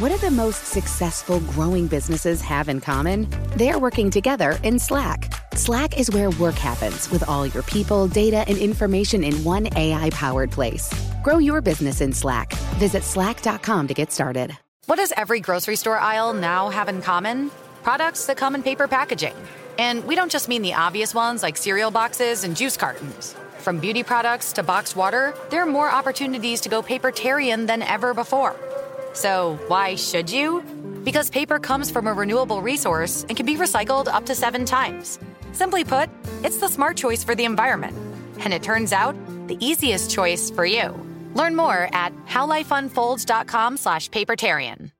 What do the most successful growing businesses have in common? They're working together in Slack. Slack is where work happens with all your people, data, and information in one AI powered place. Grow your business in Slack. Visit slack.com to get started. What does every grocery store aisle now have in common? Products that come in paper packaging. And we don't just mean the obvious ones like cereal boxes and juice cartons. From beauty products to boxed water, there are more opportunities to go papertarian than ever before. So, why should you? Because paper comes from a renewable resource and can be recycled up to seven times. Simply put, it's the smart choice for the environment. And it turns out, the easiest choice for you. Learn more at howlifeunfolds.com slash papertarian.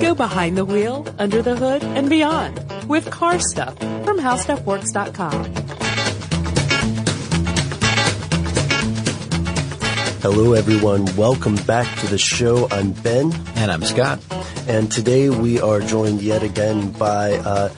Go behind the wheel, under the hood, and beyond with car stuff from howstuffworks.com. Hello, everyone. Welcome back to the show. I'm Ben. And I'm Scott. And today we are joined yet again by uh,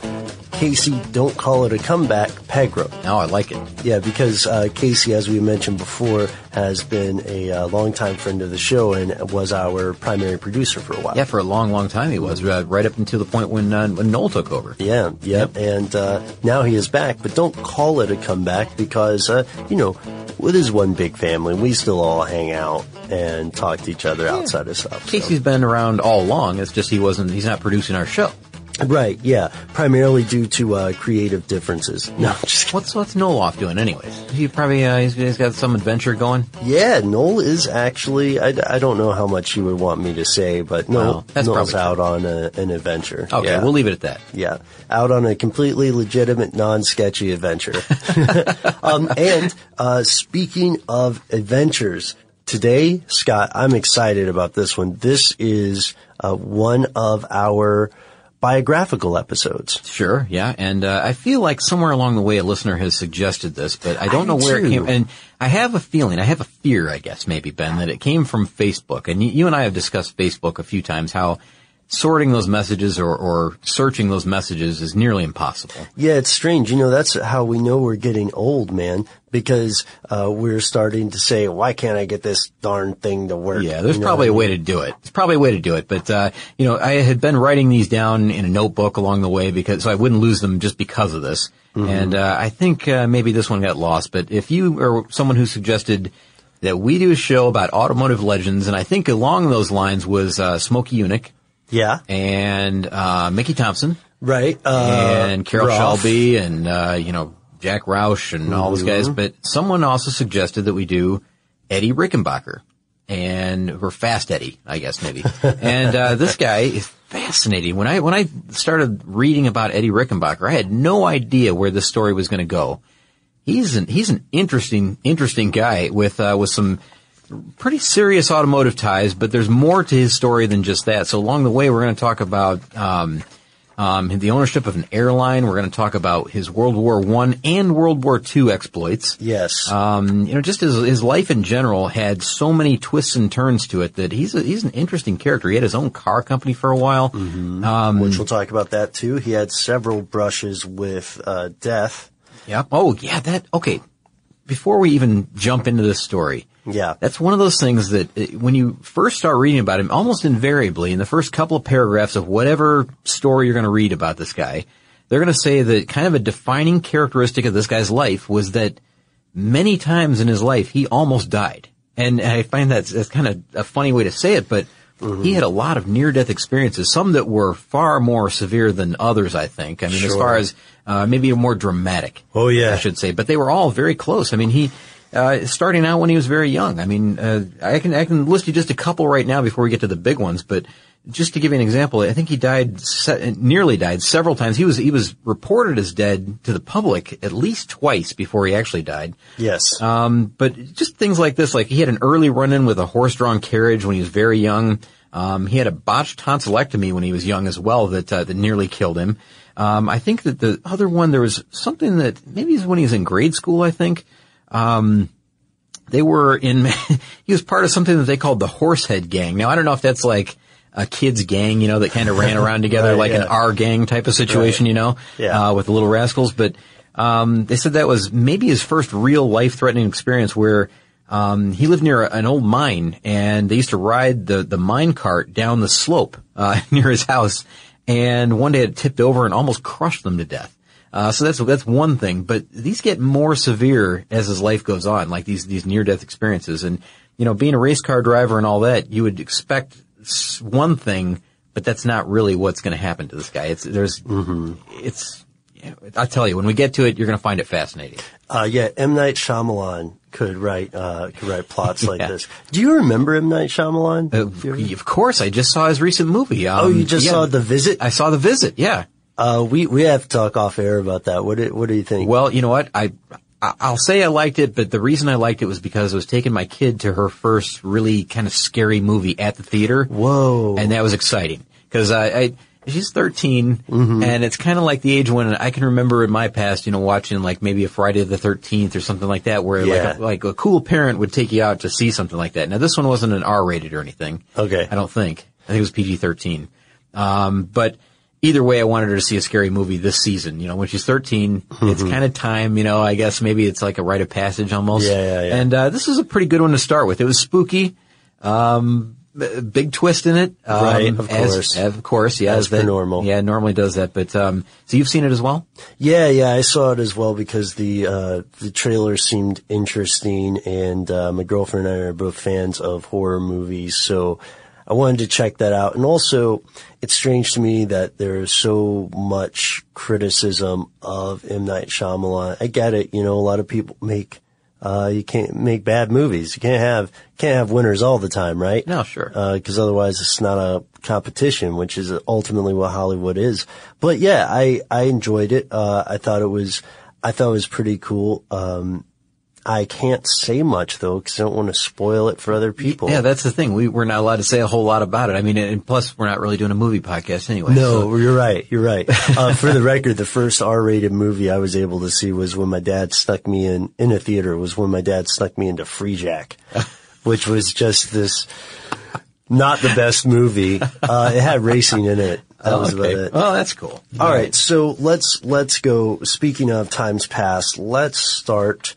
Casey, don't call it a comeback, Pegram. Now I like it. Yeah, because uh, Casey, as we mentioned before, has been a uh, longtime friend of the show and was our primary producer for a while. Yeah, for a long, long time he was, uh, right up until the point when, uh, when Noel took over. Yeah, yep. yep. And uh, now he is back, but don't call it a comeback because, uh, you know, it is one big family. We still all hang out and talk to each other yeah. outside of stuff. Casey's so. been around all along. It's just he wasn't, he's not producing our show. Right, yeah. Primarily due to uh, creative differences. No, just what's what's Noel off doing, anyways? He probably uh, he's, he's got some adventure going. Yeah, Noel is actually. I, I don't know how much you would want me to say, but Noel well, Noel's out on a, an adventure. Okay, yeah. we'll leave it at that. Yeah, out on a completely legitimate, non-sketchy adventure. um, and uh, speaking of adventures, today, Scott, I'm excited about this one. This is uh, one of our biographical episodes. Sure, yeah, and uh, I feel like somewhere along the way a listener has suggested this, but I don't I know where too. it came. And I have a feeling, I have a fear, I guess, maybe Ben, that it came from Facebook. And you, you and I have discussed Facebook a few times. How sorting those messages or, or searching those messages is nearly impossible. Yeah, it's strange. You know, that's how we know we're getting old, man, because uh, we're starting to say, why can't I get this darn thing to work? Yeah, there's you know probably a way to do it. There's probably a way to do it. But, uh, you know, I had been writing these down in a notebook along the way because, so I wouldn't lose them just because of this. Mm-hmm. And, uh, I think, uh, maybe this one got lost, but if you are someone who suggested that we do a show about automotive legends, and I think along those lines was, uh, Smokey Yunick. Yeah. And, uh, Mickey Thompson. Right. Uh, and Carroll Shelby and, uh, you know, Jack Roush and mm-hmm. all those guys. Mm-hmm. But someone also suggested that we do Eddie Rickenbacker and, or Fast Eddie, I guess maybe. and, uh, this guy is fascinating. When I, when I started reading about Eddie Rickenbacker, I had no idea where this story was going to go. He's an, he's an interesting, interesting guy with, uh, with some, pretty serious automotive ties, but there's more to his story than just that. So along the way, we're going to talk about um, um, the ownership of an airline. We're going to talk about his World War One and World War Two exploits. Yes. Um, you know, just his his life in general had so many twists and turns to it that he's a, he's an interesting character. He had his own car company for a while, mm-hmm. um, which we'll talk about that too. He had several brushes with uh, death. Yep. Oh yeah, that okay. Before we even jump into this story, yeah. That's one of those things that when you first start reading about him, almost invariably in the first couple of paragraphs of whatever story you're going to read about this guy, they're going to say that kind of a defining characteristic of this guy's life was that many times in his life he almost died. And I find that's, that's kind of a funny way to say it, but mm-hmm. he had a lot of near-death experiences, some that were far more severe than others, I think. I mean, sure. as far as, uh, maybe more dramatic. Oh yeah. I should say, but they were all very close. I mean, he, uh, starting out when he was very young. I mean, uh, I can I can list you just a couple right now before we get to the big ones. But just to give you an example, I think he died, se- nearly died several times. He was, he was reported as dead to the public at least twice before he actually died. Yes. Um, but just things like this, like he had an early run-in with a horse-drawn carriage when he was very young. Um, he had a botched tonsillectomy when he was young as well that, uh, that nearly killed him. Um, I think that the other one, there was something that maybe when he was in grade school, I think. Um, they were in, he was part of something that they called the Horsehead Gang. Now, I don't know if that's like a kid's gang, you know, that kind of ran around together Right, like an. R gang type of situation, Right. you know, Yeah. uh, with the little rascals. But, um, they said that was maybe his first real life threatening experience where, um, he lived near an old mine and they used to ride the, the mine cart down the slope, uh, near his house. And one day it tipped over and almost crushed them to death. Uh, so that's that's one thing, but these get more severe as his life goes on, like these these near death experiences. And you know, being a race car driver and all that, you would expect one thing, but that's not really what's going to happen to this guy. It's there's it's. I tell you, when we get to it, you're going to find it fascinating. Uh, yeah, M. Night Shyamalan could write, uh, could write plots like Yeah. this. Do you remember M. Night Shyamalan? Uh, Do you ever- of course, I just saw his recent movie. Um, oh, you just yeah, saw The Visit? I saw the visit. Yeah. Uh, we, we have to talk off air about that. What do, what do you think? Well, you know what? I, I'll say I liked it, but the reason I liked it was because I was taking my kid to her first really kind of scary movie at the theater. Whoa. And that was exciting. Cause I, I she's 13 Mm-hmm. and it's kind of like the age when I can remember in my past, you know, watching like maybe a Friday the 13th or something like that where Yeah. like, a, like a cool parent would take you out to see something like that. Now this one wasn't an R rated or anything. Okay. I don't think. I think it was PG-13. Um, but either way, I wanted her to see a scary movie this season. You know, when she's 13, it's kind of time, you know, I guess maybe it's like a rite of passage almost. Mm-hmm. Yeah, yeah, yeah. And, uh, this is a pretty good one to start with. It was spooky. Um, big twist in it. Um, Right, of as- course. Of course, yeah. As per that- normal. Yeah, normally does that. But, um, so you've seen it as well? Yeah, yeah, I saw it as well because the uh, the trailer seemed interesting, and uh, my girlfriend and I are both fans of horror movies, so I wanted to check that out. And also, it's strange to me that there is so much criticism of M Night Shyamalan. I get it, you know, a lot of people make. Uh, you can't make bad movies. You can't have can't have winners all the time, right? No, sure. because otherwise it's not a competition, which is ultimately what Hollywood is. But yeah, I I enjoyed it. Uh, I thought it was I thought it was pretty cool. Um, I can't say much though because I don't want to spoil it for other people. Yeah, that's the thing. We, we're not allowed to say a whole lot about it. I mean, and plus we're not really doing a movie podcast anyway. No, so- you're right. You're right. Uh, for the record, the first R-rated movie I was able to see was when my dad snuck me in in a theater. Was when my dad snuck me into Freejack, which was just this not the best movie. Uh, it had racing in it. That was about Oh, it. Well, that's cool. All right, so let's let's go. Speaking of times past, let's start.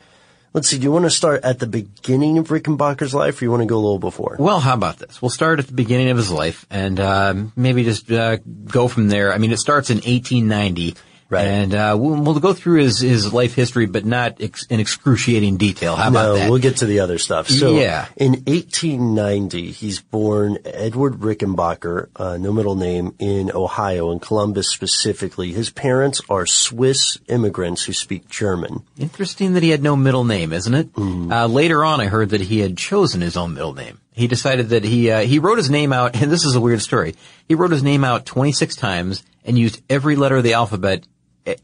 Let's see. Do you want to start at the beginning of Rickenbacker's life, or you want to go a little before? Well, how about this? We'll start at the beginning of his life and um, maybe just uh, go from there. I mean, it starts in 1890. Right. And uh, we'll, we'll go through his, his life history, but not ex- in excruciating detail. How about no, that? we'll get to the other stuff. So, Yeah. in 1890, he's born Edward Rickenbacker, uh, no middle name, in Ohio, in Columbus specifically. His parents are Swiss immigrants who speak German. Interesting that he had no middle name, isn't it? Mm-hmm. Uh, later on, I heard that he had chosen his own middle name. He decided that he uh, he wrote his name out, and this is a weird story. He wrote his name out 26 times and used every letter of the alphabet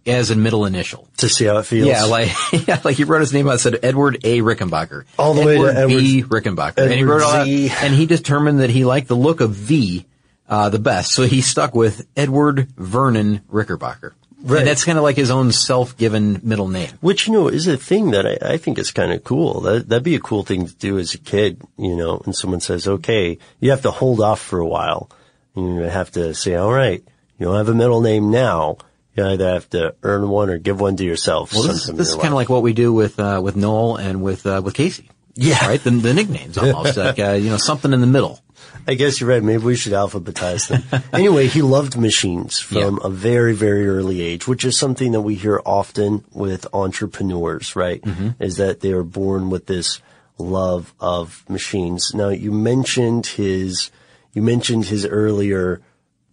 as a middle initial. To see how it feels. Yeah, like yeah, like he wrote his name out. Said Edward A. Rickenbacker. All the way to Edward B. Edward- and he Edward wrote all that, and he determined that he liked the look of V uh, the best, so he stuck with Edward Vernon Rickenbacker. Right. And that's kind of like his own self-given middle name. Which, you know, is a thing that I, I think is kind of cool. That, that'd be a cool thing to do as a kid, you know, and someone says, okay, you have to hold off for a while. You have to say, all right, you don't have a middle name now. You either have to earn one or give one to yourself. Well, this, this is kind of like what we do with uh, with Noel and with uh, with Casey. Yeah. right. The, the nicknames almost like uh, you know something in the middle. I guess you're right. Maybe we should alphabetize them. anyway, he loved machines from Yeah. a very, very early age, which is something that we hear often with entrepreneurs, right? Mm-hmm. Is that they are born with this love of machines. Now, you mentioned his, you mentioned his earlier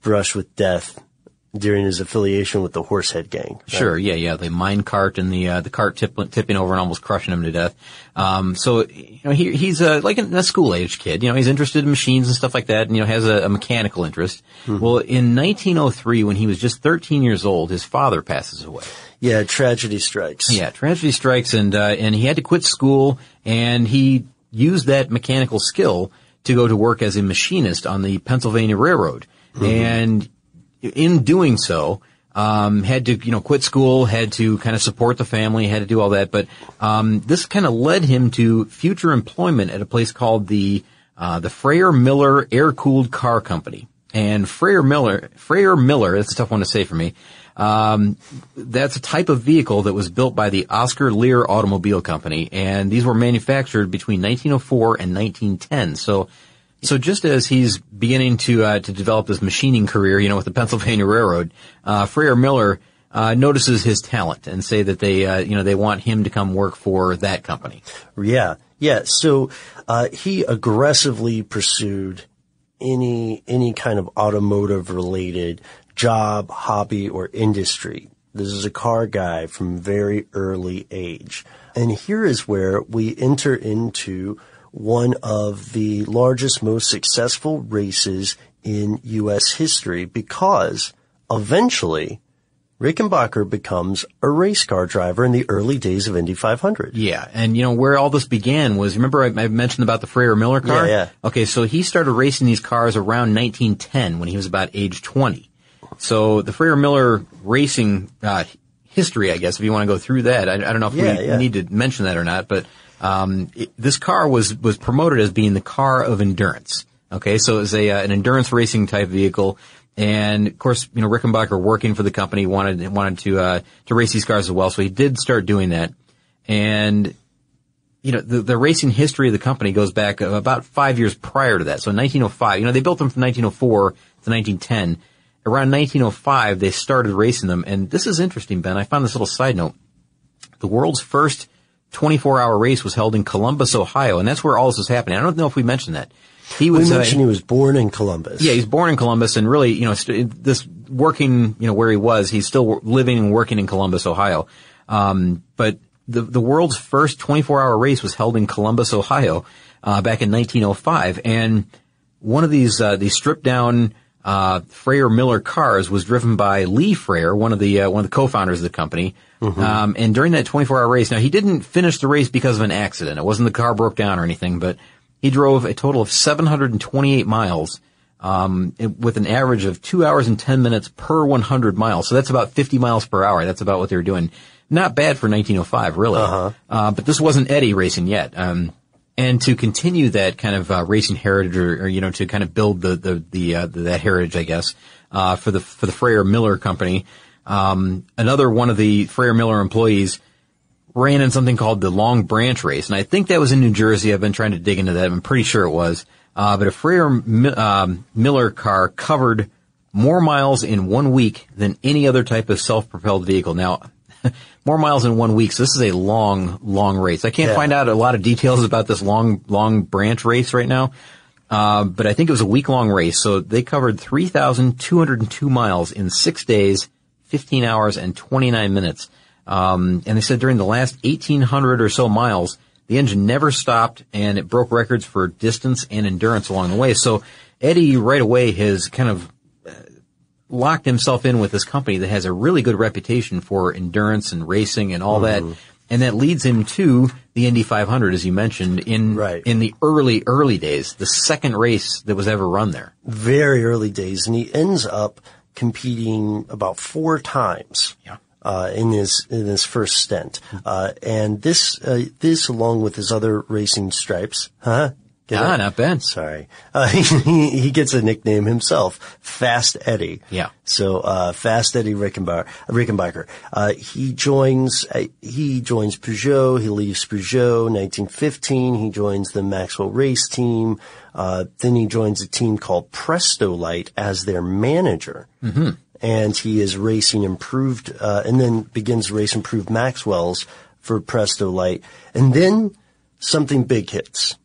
brush with death during his affiliation with the Horsehead Gang. right? Sure, yeah, yeah, the mine cart and the uh, the cart tip, tipping over and almost crushing him to death. Um, so you know, he, he's uh, like a, a school age kid. You know, he's interested in machines and stuff like that, and you know, has a, a mechanical interest. Well, in 1903, when he was just 13 years old, his father passes away. Yeah, tragedy strikes. Yeah, tragedy strikes, and uh, and he had to quit school, and he used that mechanical skill to go to work as a machinist on the Pennsylvania Railroad, and in doing so, um, had to you know quit school, had to kind of support the family, had to do all that, but um, this kind of led him to future employment at a place called the uh, the Frayer Miller Air Cooled Car Company. And Frayer Miller, Frayer Miller, that's a tough one to say for me. Um, that's a type of vehicle that was built by the Oscar Lear Automobile Company, and these were manufactured between 1904 and 1910. So, so just as he's beginning to uh, to develop his machining career, you know, with the Pennsylvania Railroad, uh, Frayer Miller uh, notices his talent and say that they, uh, you know, they want him to come work for that company. Yeah, yeah. So uh, he aggressively pursued any any kind of automotive related job, hobby, or industry. This is a car guy from very early age, and here is where we enter into one of the largest, most successful races in U.S. history because eventually. Rickenbacker becomes a race car driver in the early days of Indy 500. Yeah, and you know where all this began was remember I, I mentioned about the Frayer Miller car. Yeah, yeah. Okay, so he started racing these cars around 1910 when he was about age 20. So the Frayer Miller racing uh, history, I guess, if you want to go through that, I, I don't know if Yeah, we yeah. need to mention that or not, but um, it, this car was was promoted as being the car of endurance. Okay, so it was a uh, an endurance racing type vehicle. And of course, you know, Rickenbacker working for the company wanted wanted to uh, to race these cars as well, so he did start doing that. And you know, the, the racing history of the company goes back about five years prior to that. So 1905, you know, they built them from 1904 to 1910. Around 1905, they started racing them. And this is interesting, Ben. I found this little side note. The world's first 24 hour race was held in Columbus, Ohio. And that's where all this was happening. I don't know if we mentioned that. He We was, uh, mentioned he was born in Columbus. yeah, he's born in Columbus and really, you know, st- this working, you know, where he was, he's still w- living and working in Columbus, Ohio. Um, but the, the world's first 24 hour race was held in Columbus, Ohio, uh, back in 1905. And one of these, uh, these stripped down, uh, Frayer Miller cars was driven by Lee Frayer, one of the, uh, one of the co-founders of the company. Um, and during that 24 hour race, now he didn't finish the race because of an accident. It wasn't the car broke down or anything, but he drove a total of 728 miles, um, with an average of two hours and 10 minutes per 100 miles. So that's about 50 miles per hour. That's about what they were doing. Not bad for 1905, really. Uh-huh. but this wasn't Eddie racing yet. Um, and to continue that kind of uh, racing heritage, or, or you know, to kind of build the the, the uh, that heritage, I guess, uh, for the for the Frayer Miller company. Um, another one of the Frayer Miller employees ran in something called the Long Branch Race, and I think that was in New Jersey. I've been trying to dig into that. I'm pretty sure it was. Uh, but a Frayer um, Miller car covered more miles in one week than any other type of self-propelled vehicle. Now, more miles in one week. So this is a long, long race. I can't Yeah. find out a lot of details about this long, long branch race right now. Uh, but I think it was a week long race. So they covered 3,202 miles in six days, 15 hours and 29 minutes. Um, and they said during the last 1,800 or so miles, the engine never stopped and it broke records for distance and endurance along the way. So Eddie right away has kind of locked himself in with this company that has a really good reputation for endurance and racing and all that. And that leads him to the Indy 500, as you mentioned, in, Right. in the early, early days, the second race that was ever run there. very early days, and he ends up competing about four times. Yeah. Uh, in his in his first stint, uh, and this uh, this along with his other racing stripes, huh? Ah, it? not bad. Sorry, uh, he he gets a nickname himself, Fast Eddie. Yeah. So uh, Fast Eddie Rickenbacker. Rickenbacker. Uh, he joins uh, he joins Peugeot. He leaves Peugeot 1915. He joins the Maxwell Race Team. Uh, then he joins a team called Prest-O-Lite as their manager. Mm-hmm. And he is racing improved, uh, and then begins to race improved Maxwell's for Prest-O-Lite. And then something big hits.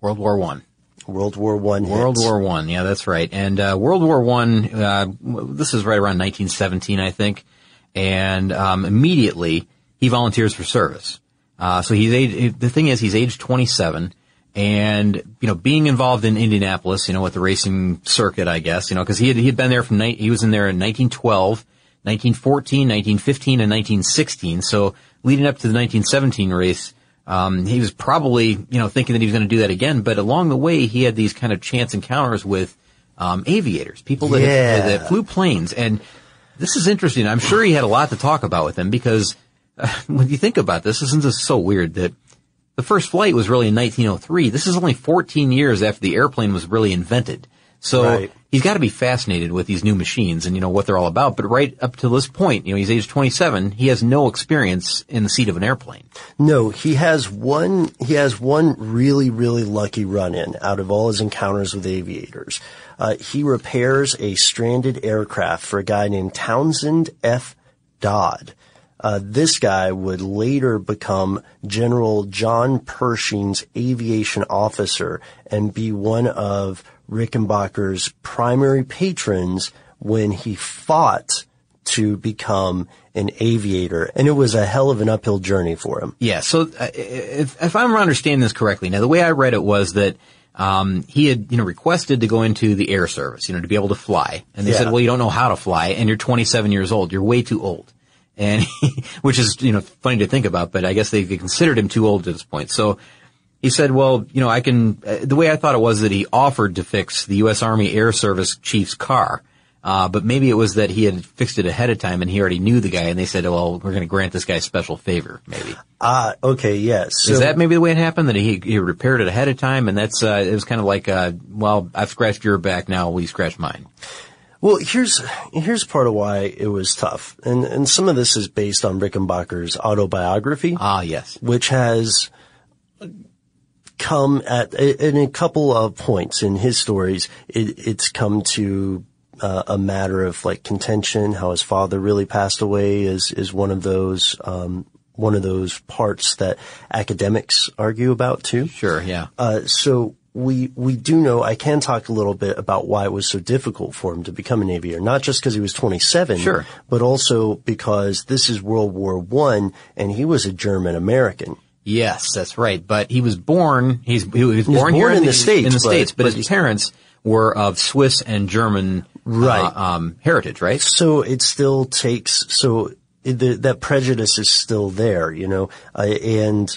World War One. World War One. World hits. War One. Yeah, that's right. And uh, World War One. Uh, this is right around 1917, I think. And um, immediately he volunteers for service. Uh, so he's age, the thing is he's age 27 and, you know, being involved in Indianapolis, you know, with the racing circuit, I guess, you know, cause he had, he had been there from, ni- he was in there in 1912, 1914, 1915, and 1916. So leading up to the 1917 race, um, he was probably, you know, thinking that he was going to do that again, but along the way, he had these kind of chance encounters with, um, aviators, people that, Yeah. that flew planes. And this is interesting. I'm sure he had a lot to talk about with them because uh, when you think about this, isn't this so weird that the first flight was really in 1903. This is only 14 years after the airplane was really invented. So Right. he's got to be fascinated with these new machines and you know what they're all about. But right up to this point, you know, he's age 27. He has no experience in the seat of an airplane. No, he has one. He has one really, really lucky run-in out of all his encounters with aviators. Uh, he repairs a stranded aircraft for a guy named Townsend F. Dodd. Uh, this guy would later become General John Pershing's aviation officer and be one of Rickenbacker's primary patrons when he fought to become an aviator. And it was a hell of an uphill journey for him. Yeah. So uh, if, if I'm understanding this correctly, now the way I read it was that um, he had you know requested to go into the air service, you know, to be able to fly, and they Yeah. said, well, you don't know how to fly, and you're 27 years old, you're way too old, and which is you know funny to think about, but I guess they considered him too old at this point. So he said, well, you know, I can. Uh, the way I thought it was that he offered to fix the U.S. Army Air Service chief's car. Uh, but maybe it was that he had fixed it ahead of time and he already knew the guy and they said, well, we're going to grant this guy a special favor, maybe. Ah, okay, yes. So, Is that maybe the way it happened? That he he repaired it ahead of time, and that's uh, it was kind of like, uh, well, I've scratched your back, now will you scratch mine? well, here's here's part of why it was tough, and and some of this is based on Rickenbacker's autobiography, Ah, yes, which has come at in a couple of points in his stories. It, it's come to uh, a matter of like contention. How his father really passed away is is one of those um, one of those parts that academics argue about too. sure, yeah, Uh, so we we do know I can talk a little bit about why it was so difficult for him to become an aviator, not just because he was 27, Sure. but also because this is World War One and he was a German American. Yes, that's right. But he was born, he's he was born, born here in the States, in the but- states, but, but his parents were of Swiss and German Right. uh, um, heritage, right? So it still takes so the, that prejudice is still there, you know, uh, and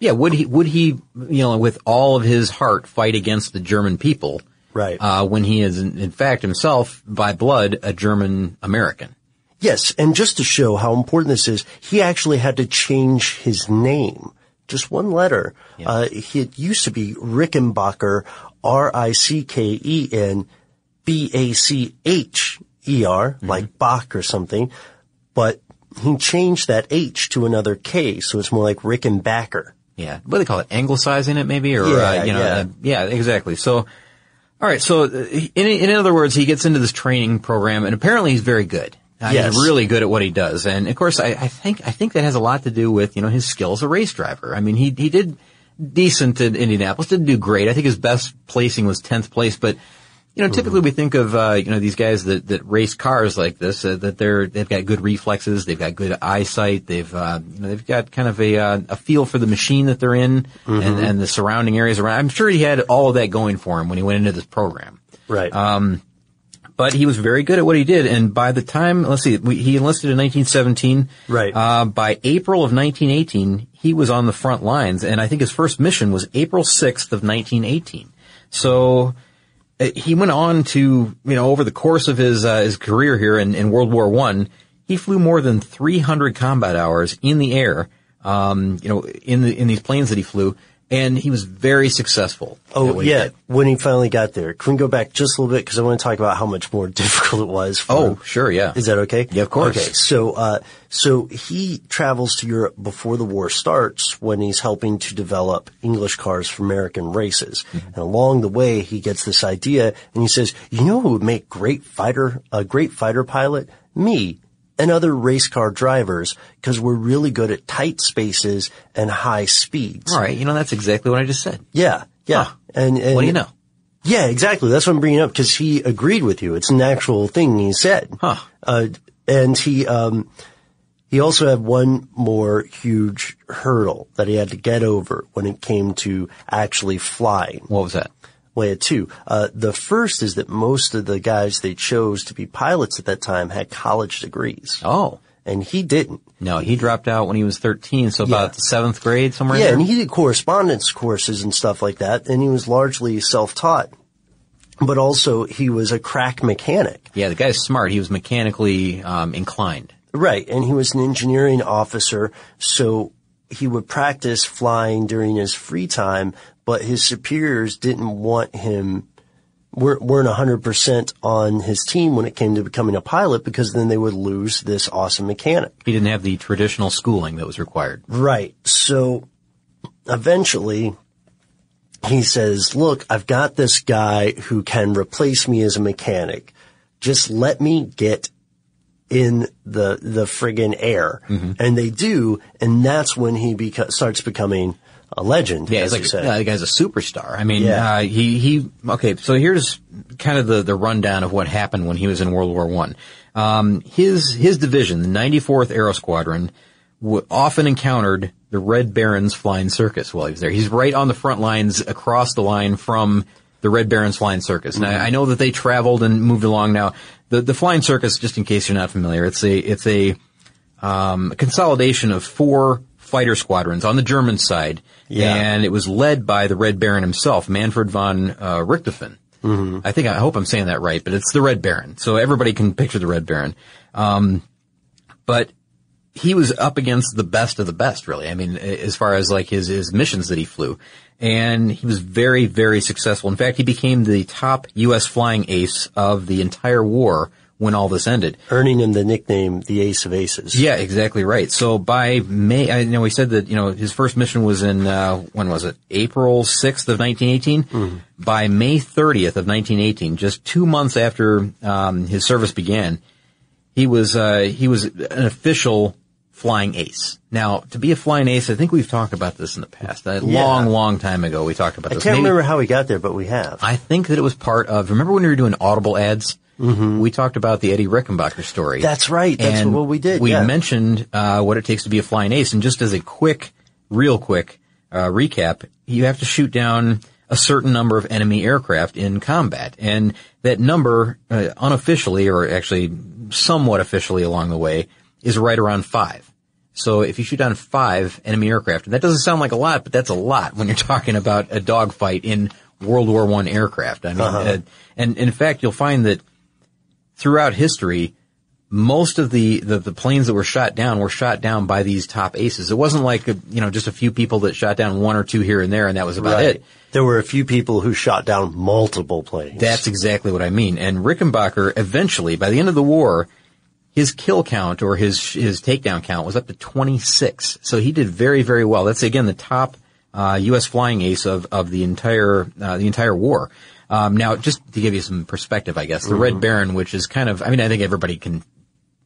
Yeah, would he would he you know with all of his heart fight against the German people? Right. Uh, when he is in, in fact himself by blood a German American. Yes, and just to show how important this is, he actually had to change his name. Just one letter. Uh, it used to be Rickenbacher, R-I-C-K-E-N, B-A-C-H-E-R, like Bach or something, but he changed that H to another K, so it's more like Rickenbacker. Yeah, what do they call it? Anglicizing it, maybe, or Yeah, uh, you know, yeah. uh, yeah, exactly. So, all right. So, uh, in in other words, he gets into this training program, and apparently he's very good. Uh, Yes. He's really good at what he does, and of course, I, I think I think that has a lot to do with you know his skill as a race driver. I mean, he he did decent in Indianapolis, didn't do great. I think his best placing was tenth place, but. You know, typically we think of uh, you know these guys that, that race cars like this uh, that they're they've got good reflexes, they've got good eyesight, they've uh, you know, they've got kind of a uh, a feel for the machine that they're in and, and the surrounding areas around. I'm sure he had all of that going for him when he went into this program. Right. But he was very good at what he did, and by the time let's see, we, he enlisted in 1917. Right. Uh, by April of 1918, he was on the front lines, and I think his first mission was April 6th of 1918. So uh, he went on to, you know, over the course of his uh, his career here in, in World War One, he flew more than 300 combat hours in the air, um, you know, in the in these planes that he flew, and he was very successful. Oh yeah, did. when he finally got there. Can we go back just a little bit because I want to talk about how much more difficult it was. For Oh, sure, yeah. Is that okay? Yeah, of course. Okay, so uh, so he travels to Europe before the war starts when he's helping to develop English cars for American races. Mm-hmm. And along the way, he gets this idea, and he says, "You know who would make great fighter a great fighter pilot? Me." And other race car drivers, because we're really good at tight spaces and high speeds. All right, you know that's exactly what I just said. Yeah, Yeah. Huh. And, and What do you know? Yeah, exactly. That's what I'm bringing up because he agreed with you. It's an actual thing he said. Huh. Uh, and he, um, he also had one more huge hurdle that he had to get over when it came to actually flying. What was that? Had two. Uh, the first is that most of the guys they chose to be pilots at that time had college degrees. Oh. And he didn't. No, he dropped out when he was 13, so about Yeah. the seventh grade, somewhere Yeah, there. and he did correspondence courses and stuff like that, and he was largely self-taught. But also, he was a crack mechanic. yeah, the guy's smart. He was mechanically um, inclined. Right, and he was an engineering officer, so he would practice flying during his free time, but his superiors didn't want him, weren't, weren't 100% on his team when it came to becoming a pilot because then they would lose this awesome mechanic. He didn't have the traditional schooling that was required. Right. So eventually he says, look, I've got this guy who can replace me as a mechanic. Just let me get in the, the friggin' air. And they do. And that's when he beca- starts becoming a legend. Yeah, as he's you like said. uh, the guy's a superstar. I mean, Yeah. uh, he he. Okay, so here's kind of the the rundown of what happened when he was in World War One. Um, his his division, the 94th Aero Squadron, w- often encountered the Red Barons Flying Circus while he was there. He's right on the front lines, across the line from the Red Barons Flying Circus. And I, I know that they traveled and moved along. Now, the the Flying Circus, just in case you're not familiar, it's a it's a um, consolidation of four fighter squadrons on the German side, Yeah. and it was led by the Red Baron himself, Manfred von uh, Richthofen. Mm-hmm. I think I hope I'm saying that right, but it's the Red Baron, so everybody can picture the Red Baron. Um, but he was up against the best of the best, really. I mean, as far as like his his missions that he flew, and he was very very successful. In fact, he became the top U.S. flying ace of the entire war when all this ended. Earning him the nickname the Ace of Aces. Yeah, exactly right. So by May, I know he said that you know his first mission was in uh, when was it? April sixth of nineteen eighteen. By May thirtieth of nineteen eighteen, just two months after um, his service began, he was uh, he was an official flying ace. Now, to be a flying ace, I think we've talked about this in the past. A long, long time ago, we talked about I this. can't Maybe- remember how we got there, but we have. I think that it was part of. Remember when we were doing Audible ads? Mm-hmm. We talked about the Eddie Rickenbacker story. That's right. That's what we did, We yeah. mentioned uh, what it takes to be a flying ace, and just as a quick, real quick uh, recap, you have to shoot down a certain number of enemy aircraft in combat, and that number, uh, unofficially or actually somewhat officially along the way, is right around five. So if you shoot down five enemy aircraft, and that doesn't sound like a lot, but that's a lot when you're talking about a dogfight in World War One aircraft. I mean, uh, and, and in fact, you'll find that throughout history, most of the, the, the planes that were shot down were shot down by these top aces. It wasn't like, a, you know, just a few people that shot down one or two here and there and that was about it. There were a few people who shot down multiple planes. That's exactly what I mean. And Rickenbacker eventually, by the end of the war, his kill count or his his takedown count was up to 26. So he did very very well. That's again the top uh, U.S. flying ace of of the entire uh, the entire war. Um, now, just to give you some perspective, I guess the Red Baron, which is kind of, I mean, I think everybody can.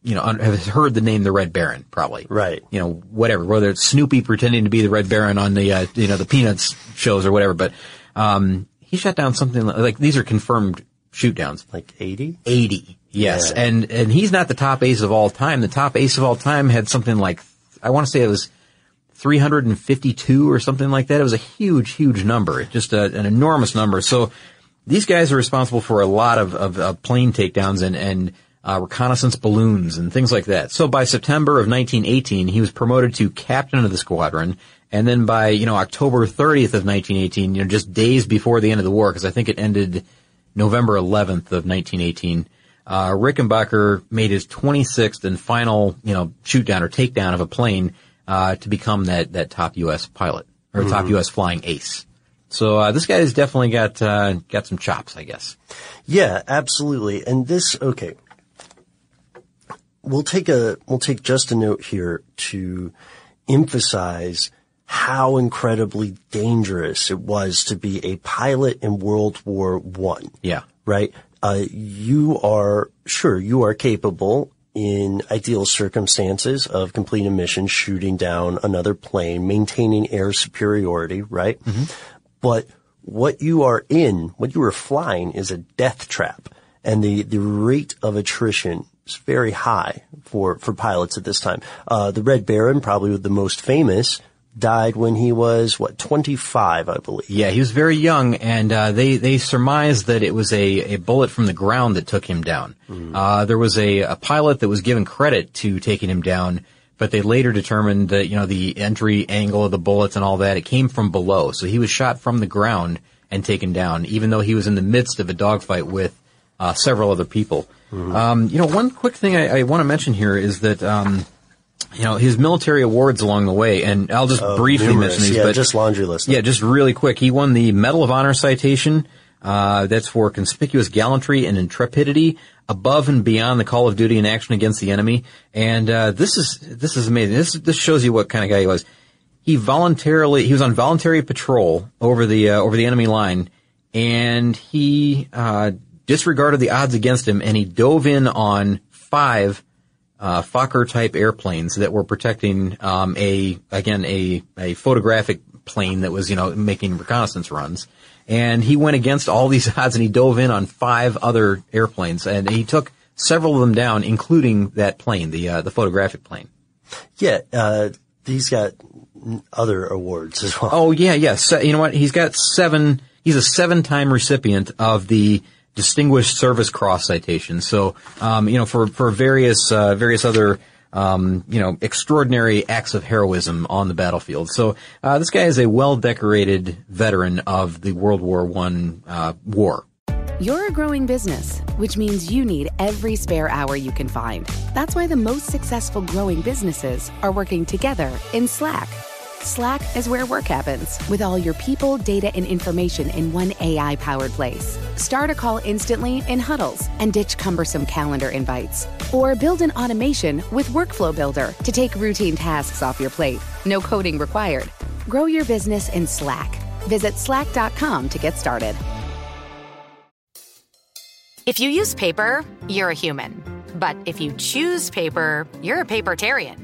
You know, un- have heard the name the Red Baron, probably. Right. You know, whatever, whether it's Snoopy pretending to be the Red Baron on the, uh, you know, the Peanuts shows or whatever, but, um, he shot down something like, like these are confirmed shoot downs. like 80? 80. Yes. Yeah. And, and he's not the top ace of all time. The top ace of all time had something like, I want to say it was 352 or something like that. It was a huge, huge number. Just a, an enormous number. So these guys are responsible for a lot of, of, of plane takedowns and, and, uh, reconnaissance balloons and things like that. So by September of 1918, he was promoted to captain of the squadron. And then by, you know, October 30th of 1918, you know, just days before the end of the war, because I think it ended November 11th of 1918, uh, Rickenbacker made his 26th and final, you know, shoot down or takedown of a plane, uh, to become that, that top U.S. pilot or top U.S. flying ace. So, uh, this guy has definitely got, uh, got some chops, I guess. Yeah, absolutely. And this, okay. We'll take a, we'll take just a note here to emphasize how incredibly dangerous it was to be a pilot in World War One. Yeah. Right? Uh, you are, sure, you are capable in ideal circumstances of completing a mission, shooting down another plane, maintaining air superiority, right? But what you are in, what you are flying is a death trap. And the, the rate of attrition is very high for, for pilots at this time. Uh, the Red Baron, probably the most famous, died when he was what 25 i believe yeah he was very young and uh, they they surmised that it was a, a bullet from the ground that took him down mm. uh, there was a, a pilot that was given credit to taking him down but they later determined that you know the entry angle of the bullets and all that it came from below so he was shot from the ground and taken down even though he was in the midst of a dogfight with uh, several other people mm-hmm. um, you know one quick thing i, I want to mention here is that um, you know, his military awards along the way, and I'll just uh, briefly numerous. mention these, yeah, but just laundry list. Yeah, just really quick. He won the Medal of Honor citation. Uh, that's for conspicuous gallantry and intrepidity above and beyond the call of duty and action against the enemy. And, uh, this is, this is amazing. This, this shows you what kind of guy he was. He voluntarily, he was on voluntary patrol over the, uh, over the enemy line and he, uh, disregarded the odds against him and he dove in on five uh, Fokker type airplanes that were protecting um, a again a a photographic plane that was you know making reconnaissance runs, and he went against all these odds and he dove in on five other airplanes and he took several of them down, including that plane, the uh, the photographic plane. Yeah, uh, he's got other awards as well. Oh yeah, yes. Yeah. So, you know what? He's got seven. He's a seven-time recipient of the Distinguished Service Cross citation. So, um, you know, for for various uh, various other um, you know extraordinary acts of heroism on the battlefield. So, uh, this guy is a well decorated veteran of the World War One uh, war. You're a growing business, which means you need every spare hour you can find. That's why the most successful growing businesses are working together in Slack. Slack is where work happens with all your people, data, and information in one AI powered place. Start a call instantly in huddles and ditch cumbersome calendar invites. Or build an automation with Workflow Builder to take routine tasks off your plate. No coding required. Grow your business in Slack. Visit slack.com to get started. If you use paper, you're a human. But if you choose paper, you're a papertarian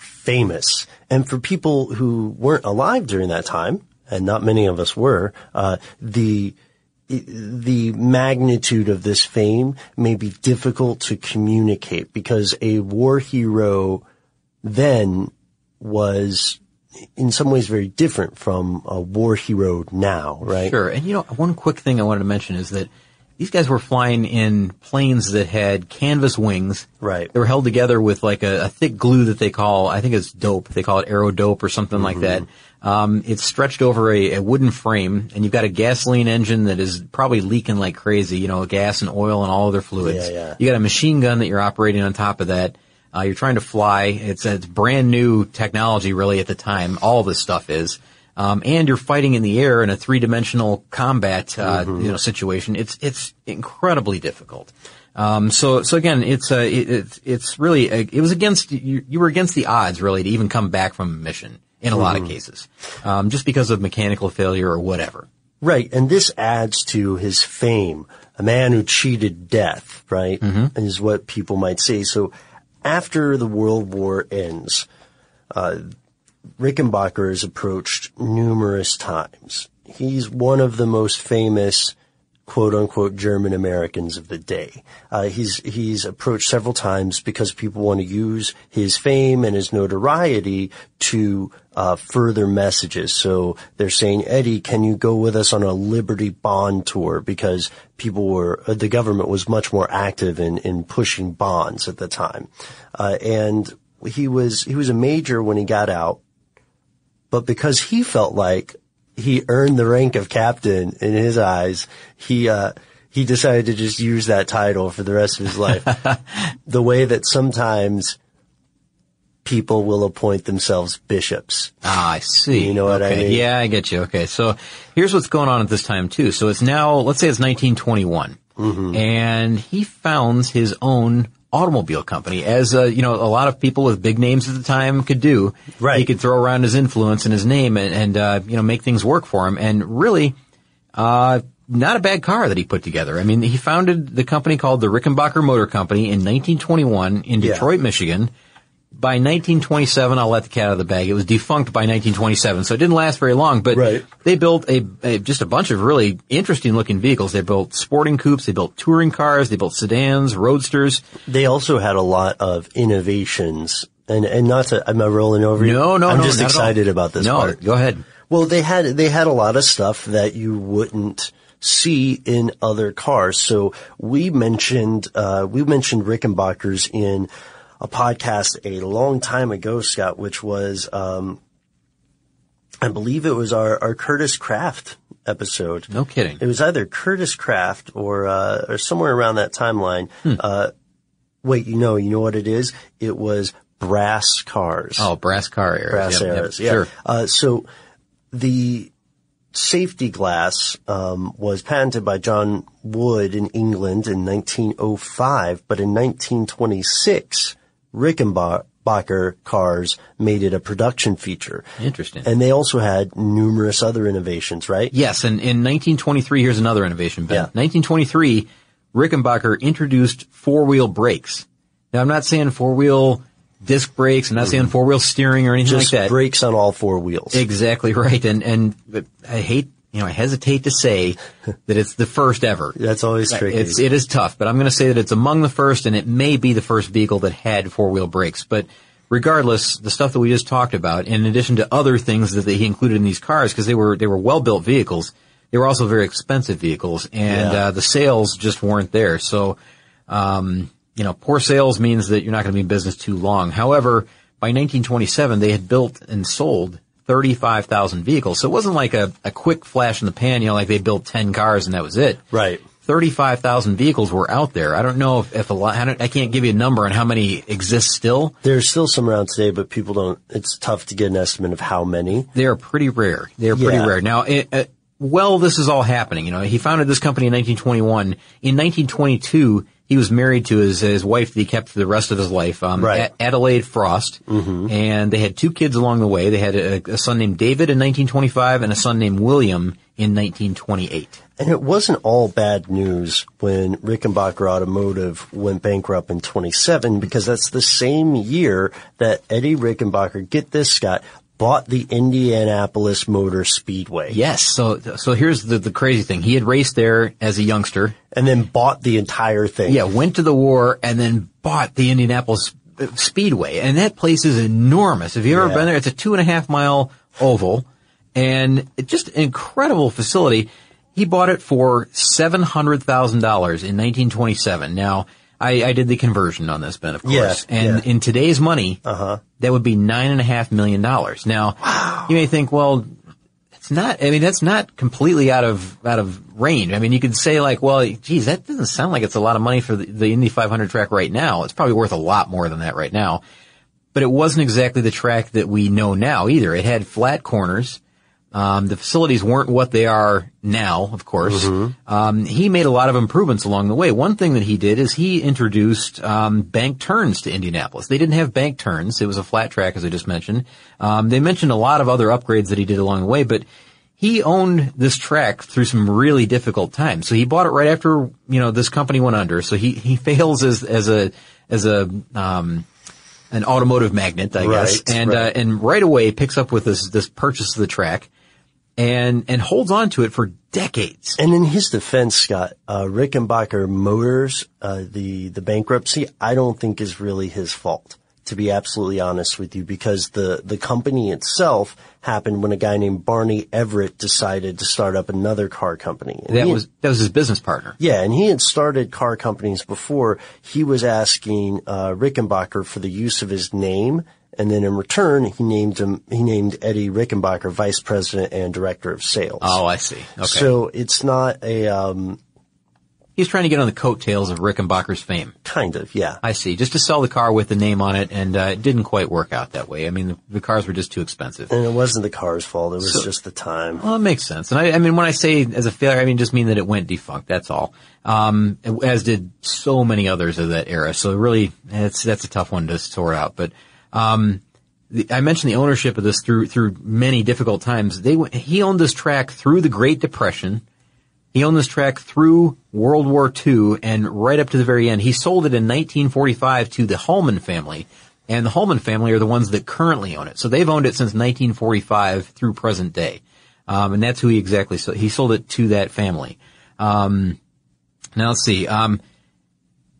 famous. And for people who weren't alive during that time, and not many of us were, uh, the the magnitude of this fame may be difficult to communicate because a war hero then was in some ways very different from a war hero now, right? Sure. And you know, one quick thing I wanted to mention is that these guys were flying in planes that had canvas wings. Right. They were held together with like a, a thick glue that they call, I think it's dope. They call it aero dope or something mm-hmm. like that. Um, it's stretched over a, a, wooden frame, and you've got a gasoline engine that is probably leaking like crazy. You know, gas and oil and all other fluids. Yeah, yeah. You got a machine gun that you're operating on top of that. Uh, you're trying to fly. It's it's brand new technology, really, at the time. All this stuff is. Um, and you're fighting in the air in a three-dimensional combat, uh, mm-hmm. you know, situation. It's it's incredibly difficult. Um, so, so again, it's, uh, it, it's, it's really, uh, it was against, you, you, were against the odds really to even come back from a mission in a mm-hmm. lot of mm-hmm. cases. Um, just because of mechanical failure or whatever. Right. And this adds to his fame. A man who cheated death, right? Mm-hmm. Is what people might say. So after the World War ends, uh, Rickenbacker is approached numerous times. He's one of the most famous quote unquote German Americans of the day. Uh, he's he's approached several times because people want to use his fame and his notoriety to uh, further messages. So they're saying, Eddie, can you go with us on a Liberty Bond tour? Because people were uh, the government was much more active in in pushing bonds at the time, uh, and he was he was a major when he got out. But because he felt like he earned the rank of captain in his eyes. He, uh, he decided to just use that title for the rest of his life. the way that sometimes people will appoint themselves bishops. Ah, I see. You know what okay. I mean? Yeah, I get you. Okay. So here's what's going on at this time too. So it's now, let's say it's 1921 mm-hmm. and he founds his own automobile company, as uh, you know, a lot of people with big names at the time could do. Right. He could throw around his influence and his name, and, and uh, you know, make things work for him. And really, uh, not a bad car that he put together. I mean, he founded the company called the Rickenbacker Motor Company in 1921 in Detroit, yeah. Michigan by 1927, I'll let the cat out of the bag. It was defunct by 1927, so it didn't last very long. But right. they built a, a, just a bunch of really interesting looking vehicles. They built sporting coupes, they built touring cars, they built sedans, roadsters. They also had a lot of innovations. And and not to, am I rolling over you? No, no, I'm no, just excited about this no, part. Go ahead. Well, they had they had a lot of stuff that you wouldn't see in other cars. So we mentioned uh, we mentioned Rickenbackers in a podcast a long time ago, Scott, which was, um, I believe it was our, our Curtis Craft episode. No kidding. It was either Curtis Craft or, uh, or somewhere around that timeline. Hmm. Uh, wait, you know, you know what it is? It was brass cars. Oh, brass car eras. Brass yep, eras, yep, yeah. Sure. Uh, so the safety glass um, was patented by John Wood in England in 1905, but in 1926, Rickenbacker cars made it a production feature. Interesting. And they also had numerous other innovations, right? Yes, and in 1923, here's another innovation, Ben. Yeah. 1923, Rickenbacker introduced four-wheel brakes. Now, I'm not saying four-wheel disc brakes. I'm not mm saying four-wheel steering or anything Just like that. brakes on all four wheels. Exactly right. And and I hate you know, I hesitate to say that it's the first ever. That's always tricky. It's, it is tough, but I'm going to say that it's among the first and it may be the first vehicle that had four wheel brakes. But regardless, the stuff that we just talked about, in addition to other things that he included in these cars, because they were, they were well built vehicles, they were also very expensive vehicles and, yeah. uh, the sales just weren't there. So, um, you know, poor sales means that you're not going to be in business too long. However, by 1927, they had built and sold 35,000 vehicles. So it wasn't like a, a quick flash in the pan, you know, like they built 10 cars and that was it. Right. 35,000 vehicles were out there. I don't know if, if a lot, I, I, can't give you a number on how many exist still. There's still some around today, but people don't, it's tough to get an estimate of how many. They are pretty rare. They are pretty rare. Now, it, uh, well, this is all happening. You know, he founded this company in 1921. In 1922, he was married to his his wife that he kept for the rest of his life, um, right. A- Adelaide Frost, mm-hmm. and they had two kids along the way. They had a, a, son named David in 1925 and a son named William in 1928. And it wasn't all bad news when Rickenbacker Automotive went bankrupt in 27 because that's the same year that Eddie Rickenbacker, get this, Scott, bought the Indianapolis Motor Speedway. Yes. So, so here's the, the crazy thing. He had raced there as a youngster. And then bought the entire thing. Yeah, went to the war and then bought the Indianapolis uh, Speedway. And that place is enormous. Have you ever yeah. been there? It's a two and a half mile oval and just an incredible facility. He bought it for $700,000 in 1927. Now, I, I did the conversion on this, Ben, of course. Yeah, and yeah. in today's money, Uh-huh. that would be nine and a half million dollars. Now, you may think, well, it's not, I mean, that's not completely out of, out of range. I mean, you could say like, well, geez, that doesn't sound like it's a lot of money for the, the Indy 500 track right now. It's probably worth a lot more than that right now. But it wasn't exactly the track that we know now either. It had flat corners. Um, the facilities weren't what they are now, of course. Um, he made a lot of improvements along the way. One thing that he did is he introduced um, bank turns to Indianapolis. They didn't have bank turns; it was a flat track, as I just mentioned. Um, they mentioned a lot of other upgrades that he did along the way, but he owned this track through some really difficult times. So he bought it right after you know this company went under. So he he fails as as a as a um, an automotive magnet, I guess, and right. Uh, and right away picks up with this this purchase of the track, and and holds on to it for decades. And in his defense, Scott, uh, Rickenbacker Motors, uh, the, the bankruptcy, I don't think is really his fault, to be absolutely honest with you, because the, the company itself happened when a guy named Barney Everitt decided to start up another car company. And That was that was his business partner. yeah, and he had started car companies before. He was asking uh, Rickenbacker for the use of his name, and then in return, he named him. He named Eddie Rickenbacker vice president and director of sales. Oh, I see. Okay. So it's not a um, He's trying to get on the coattails of Rickenbacker's fame. kind of yeah. I see. Just to sell the car with the name on it, and uh, it didn't quite work out that way. I mean, the, the cars were just too expensive. And it wasn't the car's fault. It was So- just the time. Well, it makes sense. And I, I mean, when I say as a failure, I mean just mean that it went defunct. That's all. Um, as did so many others of that era. So really, it's that's a tough one to sort out. But um, the, I mentioned the ownership of this through through many difficult times. They he owned this track through the Great Depression. He owned this track through World War II and right up to the very end. He sold it in 1945 to the Hulman family. And the Hulman family are the ones that currently own it. So they've owned it since 1945 through present day. Um, and that's who he exactly sold. He sold it to that family. Um, now let's see. Um,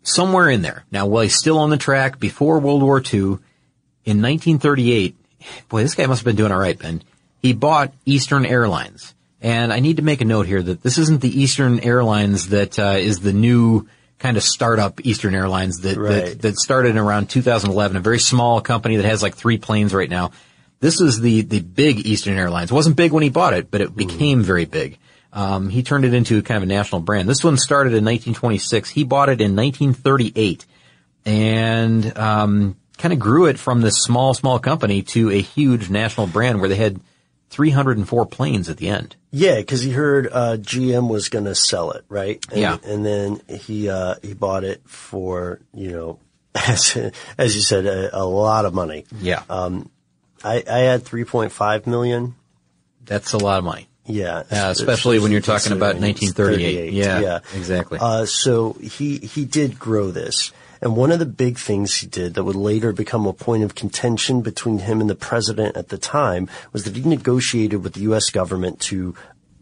somewhere in there. Now, while he's still on the track before World War II, in 1938, boy, this guy must have been doing all right, Ben. He bought Eastern Airlines. And I need to make a note here that this isn't the Eastern Airlines that uh, is the new kind of startup Eastern Airlines that, Right. that that started in around 2011, a very small company that has like three planes right now. This is the the big Eastern Airlines. It wasn't big when he bought it, but it became very big. Um, he turned it into kind of a national brand. This one started in 1926. He bought it in 1938, and um, kind of grew it from this small small company to a huge national brand where they had 304 planes at the end. Yeah, because he heard uh, GM was going to sell it, right? And, Yeah. and then he uh, he bought it for you know, as, as you said, a, a lot of money. Yeah, Um, I, I had three point five million. that's a lot of money. Yeah, Uh, especially when you're talking about 1938. Yeah, yeah, exactly. Uh, so he he did grow this, and one of the big things he did that would later become a point of contention between him and the president at the time was that he negotiated with the U.S. government to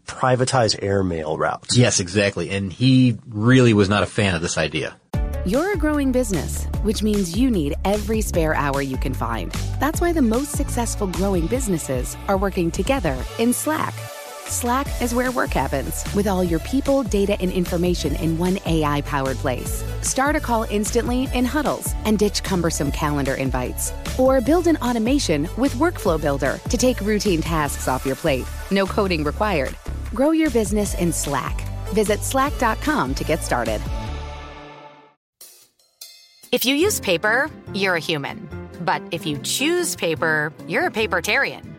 privatize airmail routes. Yes, exactly. And he really was not a fan of this idea. You're a growing business, which means you need every spare hour you can find. That's why the most successful growing businesses are working together in Slack. Slack is where work happens with all your people, data, and information in one AI powered place. Start a call instantly in huddles and ditch cumbersome calendar invites. Or build an automation with Workflow Builder to take routine tasks off your plate. No coding required. Grow your business in Slack. Visit slack.com to get started. If you use paper, you're a human. But if you choose paper, you're a papertarian.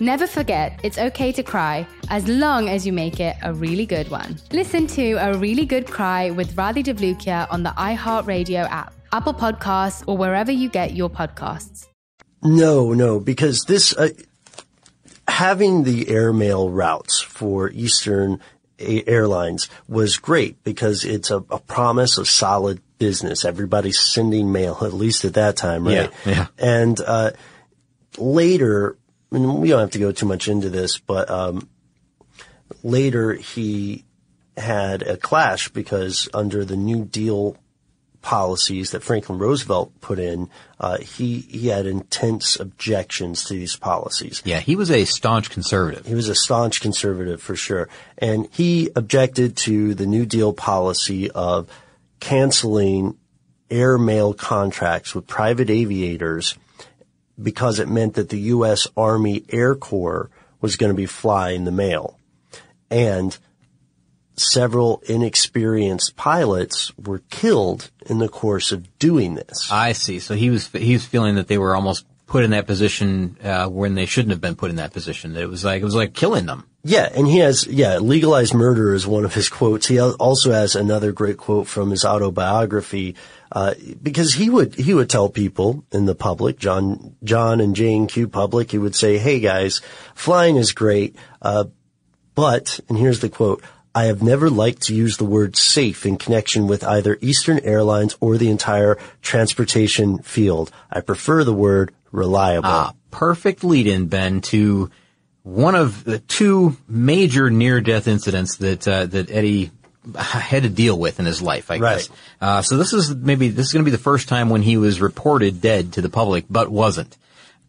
Never forget, it's okay to cry as long as you make it a really good one. Listen to A Really Good Cry with Radhi Devlukia on the iHeartRadio app, Apple Podcasts, or wherever you get your podcasts. No, no, because this, uh, having the airmail routes for Eastern Airlines was great because it's a, a, promise of solid business. Everybody's sending mail, at least at that time, right? Yeah. yeah. And uh, later, and we don't have to go too much into this, but um, later he had a clash because under the New Deal policies that Franklin Roosevelt put in, uh, he he had intense objections to these policies. Yeah, he was a staunch conservative. He was a staunch conservative for sure, and he objected to the New Deal policy of canceling airmail contracts with private aviators because it meant that the U.S. Army Air Corps was going to be flying the mail, and several inexperienced pilots were killed in the course of doing this. I see. So he was he was feeling that they were almost put in that position uh, when they shouldn't have been put in that position. It was like it was like killing them. Yeah, and he has yeah, legalized murder is one of his quotes. He also has another great quote from his autobiography uh, because he would he would tell people in the public, John John and Jane Q public, he would say, "Hey guys, flying is great, uh, but and here's the quote: I have never liked to use the word safe in connection with either Eastern Airlines or the entire transportation field. I prefer the word reliable. Ah, perfect lead in, Ben, to one of the two major near-death incidents that, uh, that Eddie had to deal with in his life, I right. guess. Uh, so this is maybe, this is going to be the first time when he was reported dead to the public, but wasn't.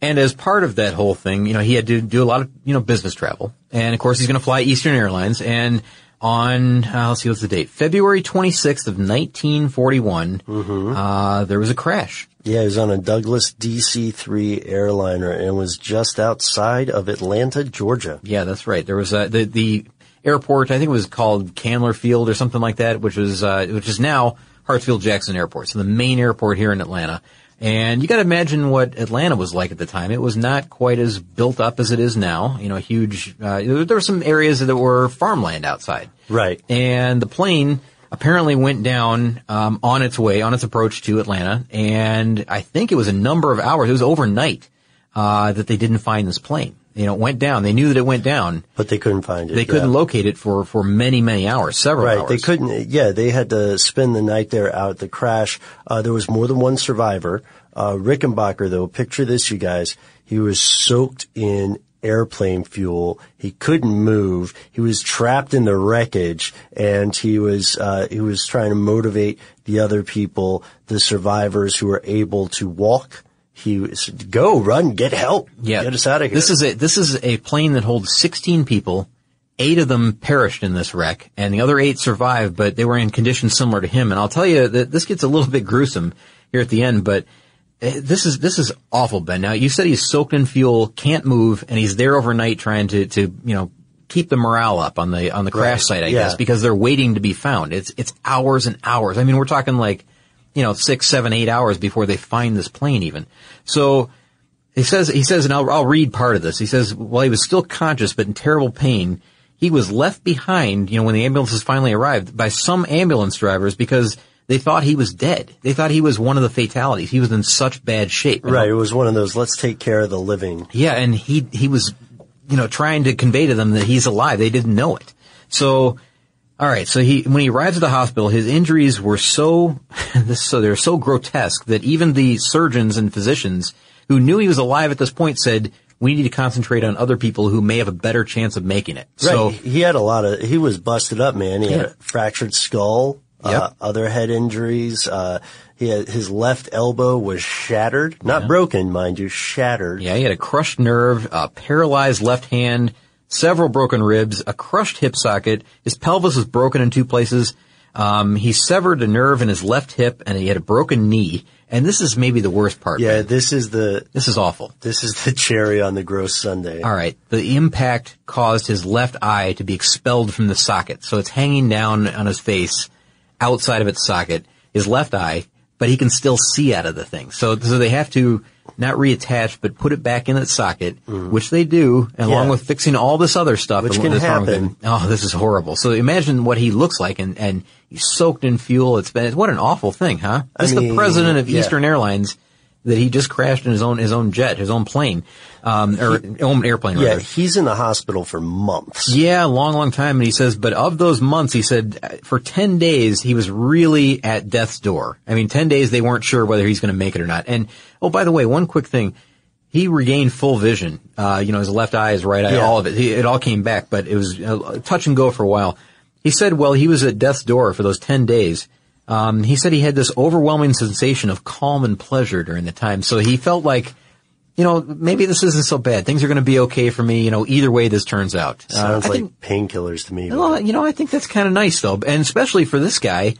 And as part of that whole thing, you know, he had to do a lot of, you know, business travel. And of course he's going to fly Eastern Airlines and on, uh, let's see, what's the date? February 26th of 1941, mm-hmm. uh, there was a crash. Yeah, he was on a Douglas DC-3 airliner and was just outside of Atlanta, Georgia. Yeah, that's right. There was a, the, the airport, I think it was called Candler Field or something like that, which was, uh, which is now Hartsfield Jackson Airport. So the main airport here in Atlanta. And you got to imagine what Atlanta was like at the time. It was not quite as built up as it is now. You know, huge. Uh, there were some areas that were farmland outside. Right. And the plane apparently went down um, on its way, on its approach to Atlanta, and I think it was a number of hours. It was overnight uh, that they didn't find this plane. You know, it went down. They knew that it went down, but they couldn't find it. They couldn't yeah. locate it for for many many hours, several hours. right. hours. They couldn't. Yeah, they had to spend the night there out at the crash. Uh, there was more than one survivor. Uh, Rickenbacker, though, picture this, you guys. He was soaked in airplane fuel. He couldn't move. He was trapped in the wreckage, and he was uh, he was trying to motivate the other people, the survivors who were able to walk. He said, "Go, run, get help, yeah. get us out of here." This is a this is a plane that holds 16 people. Eight of them perished in this wreck, and the other eight survived, but they were in conditions similar to him. And I'll tell you that this gets a little bit gruesome here at the end, but Eh, this is this is awful, Ben. Now you said he's soaked in fuel, can't move, and he's there overnight trying to to you know keep the morale up on the on the crash right. site, I yeah. guess, because they're waiting to be found. It's it's hours and hours. I mean, we're talking like you know six, seven, eight hours before they find this plane, even. So he says he says, and I'll I'll read part of this. He says, while he was still conscious but in terrible pain, he was left behind. You know, when the ambulances finally arrived, by some ambulance drivers because they thought he was dead. They thought he was one of the fatalities. He was in such bad shape. Right. It was one of those, let's take care of the living. Yeah. And he, he was, you know, trying to convey to them that he's alive. They didn't know it. So, all right. So he, when he arrives at the hospital, his injuries were so, so they're so grotesque that even the surgeons and physicians who knew he was alive at this point said, we need to concentrate on other people who may have a better chance of making it. Right. So he had a lot of, he was busted up, man. He had a fractured skull, uh, other head injuries. Uh, he had, his left elbow was shattered, not broken, mind you, shattered. Yeah, he had a crushed nerve, a paralyzed left hand, several broken ribs, a crushed hip socket. His pelvis was broken in two places. Um, he severed a nerve in his left hip, and he had a broken knee. And this is maybe the worst part. Yeah, man. this is the, this is awful. this is the cherry on the gross sundae. All right, the impact caused his left eye to be expelled from the socket, so it's hanging down on his face, outside of its socket. His left eye, but he can still see out of the thing. So, so they have to not reattach, but put it back in its socket, which they do, along Mm. Yeah. with fixing all this other stuff. Which can that's wrong with happen. Oh, this is horrible. So imagine what he looks like, and and he's soaked in fuel. It's been what an awful thing, huh? I This is the president of yeah. Eastern Airlines that he just crashed in his own his own jet, his own plane, um, or own airplane. Yeah, rather. he's in the hospital for months. Yeah, long, long time. And he says, but of those months, he said, uh, for 10 days, he was really at death's door. I mean, 10 days, they weren't sure whether he's going to make it or not. And, oh, by the way, one quick thing. He regained full vision. Uh, you know, his left eye, his right eye, Yeah. all of it. He, it all came back, but it was uh, touch and go for a while. He said, well, he was at death's door for those 10 days. Um, he said he had this overwhelming sensation of calm and pleasure during the time. So he felt like, you know, maybe this isn't so bad. Things are going to be okay for me. You know, either way this turns out. Uh, Sounds I like painkillers to me. well, you know, I think that's kind of nice though, and especially for this guy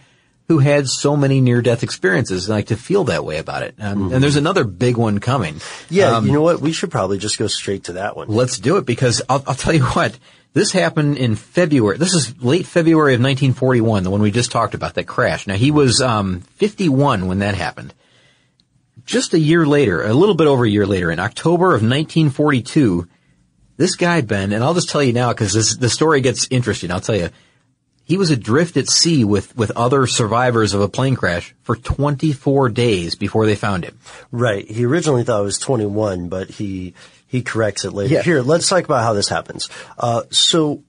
who had so many near-death experiences, like to feel that way about it. Um, And there's another big one coming. Mm-hmm. yeah, Um, you know what? We should probably just go straight to that one. Let's do it because I'll, I'll tell you what. This happened in February. This is late February of 1941, the one we just talked about, that crash. Now he was um, 51 when that happened. Just a year later, a little bit over a year later, in October of 1942, this guy Ben, and I'll just tell you now because the story gets interesting. I'll tell you, he was adrift at sea with with other survivors of a plane crash for 24 days before they found him. Right. He originally thought it was 21, but he he corrects it later. Yeah. Here, let's talk about how this happens. Uh, so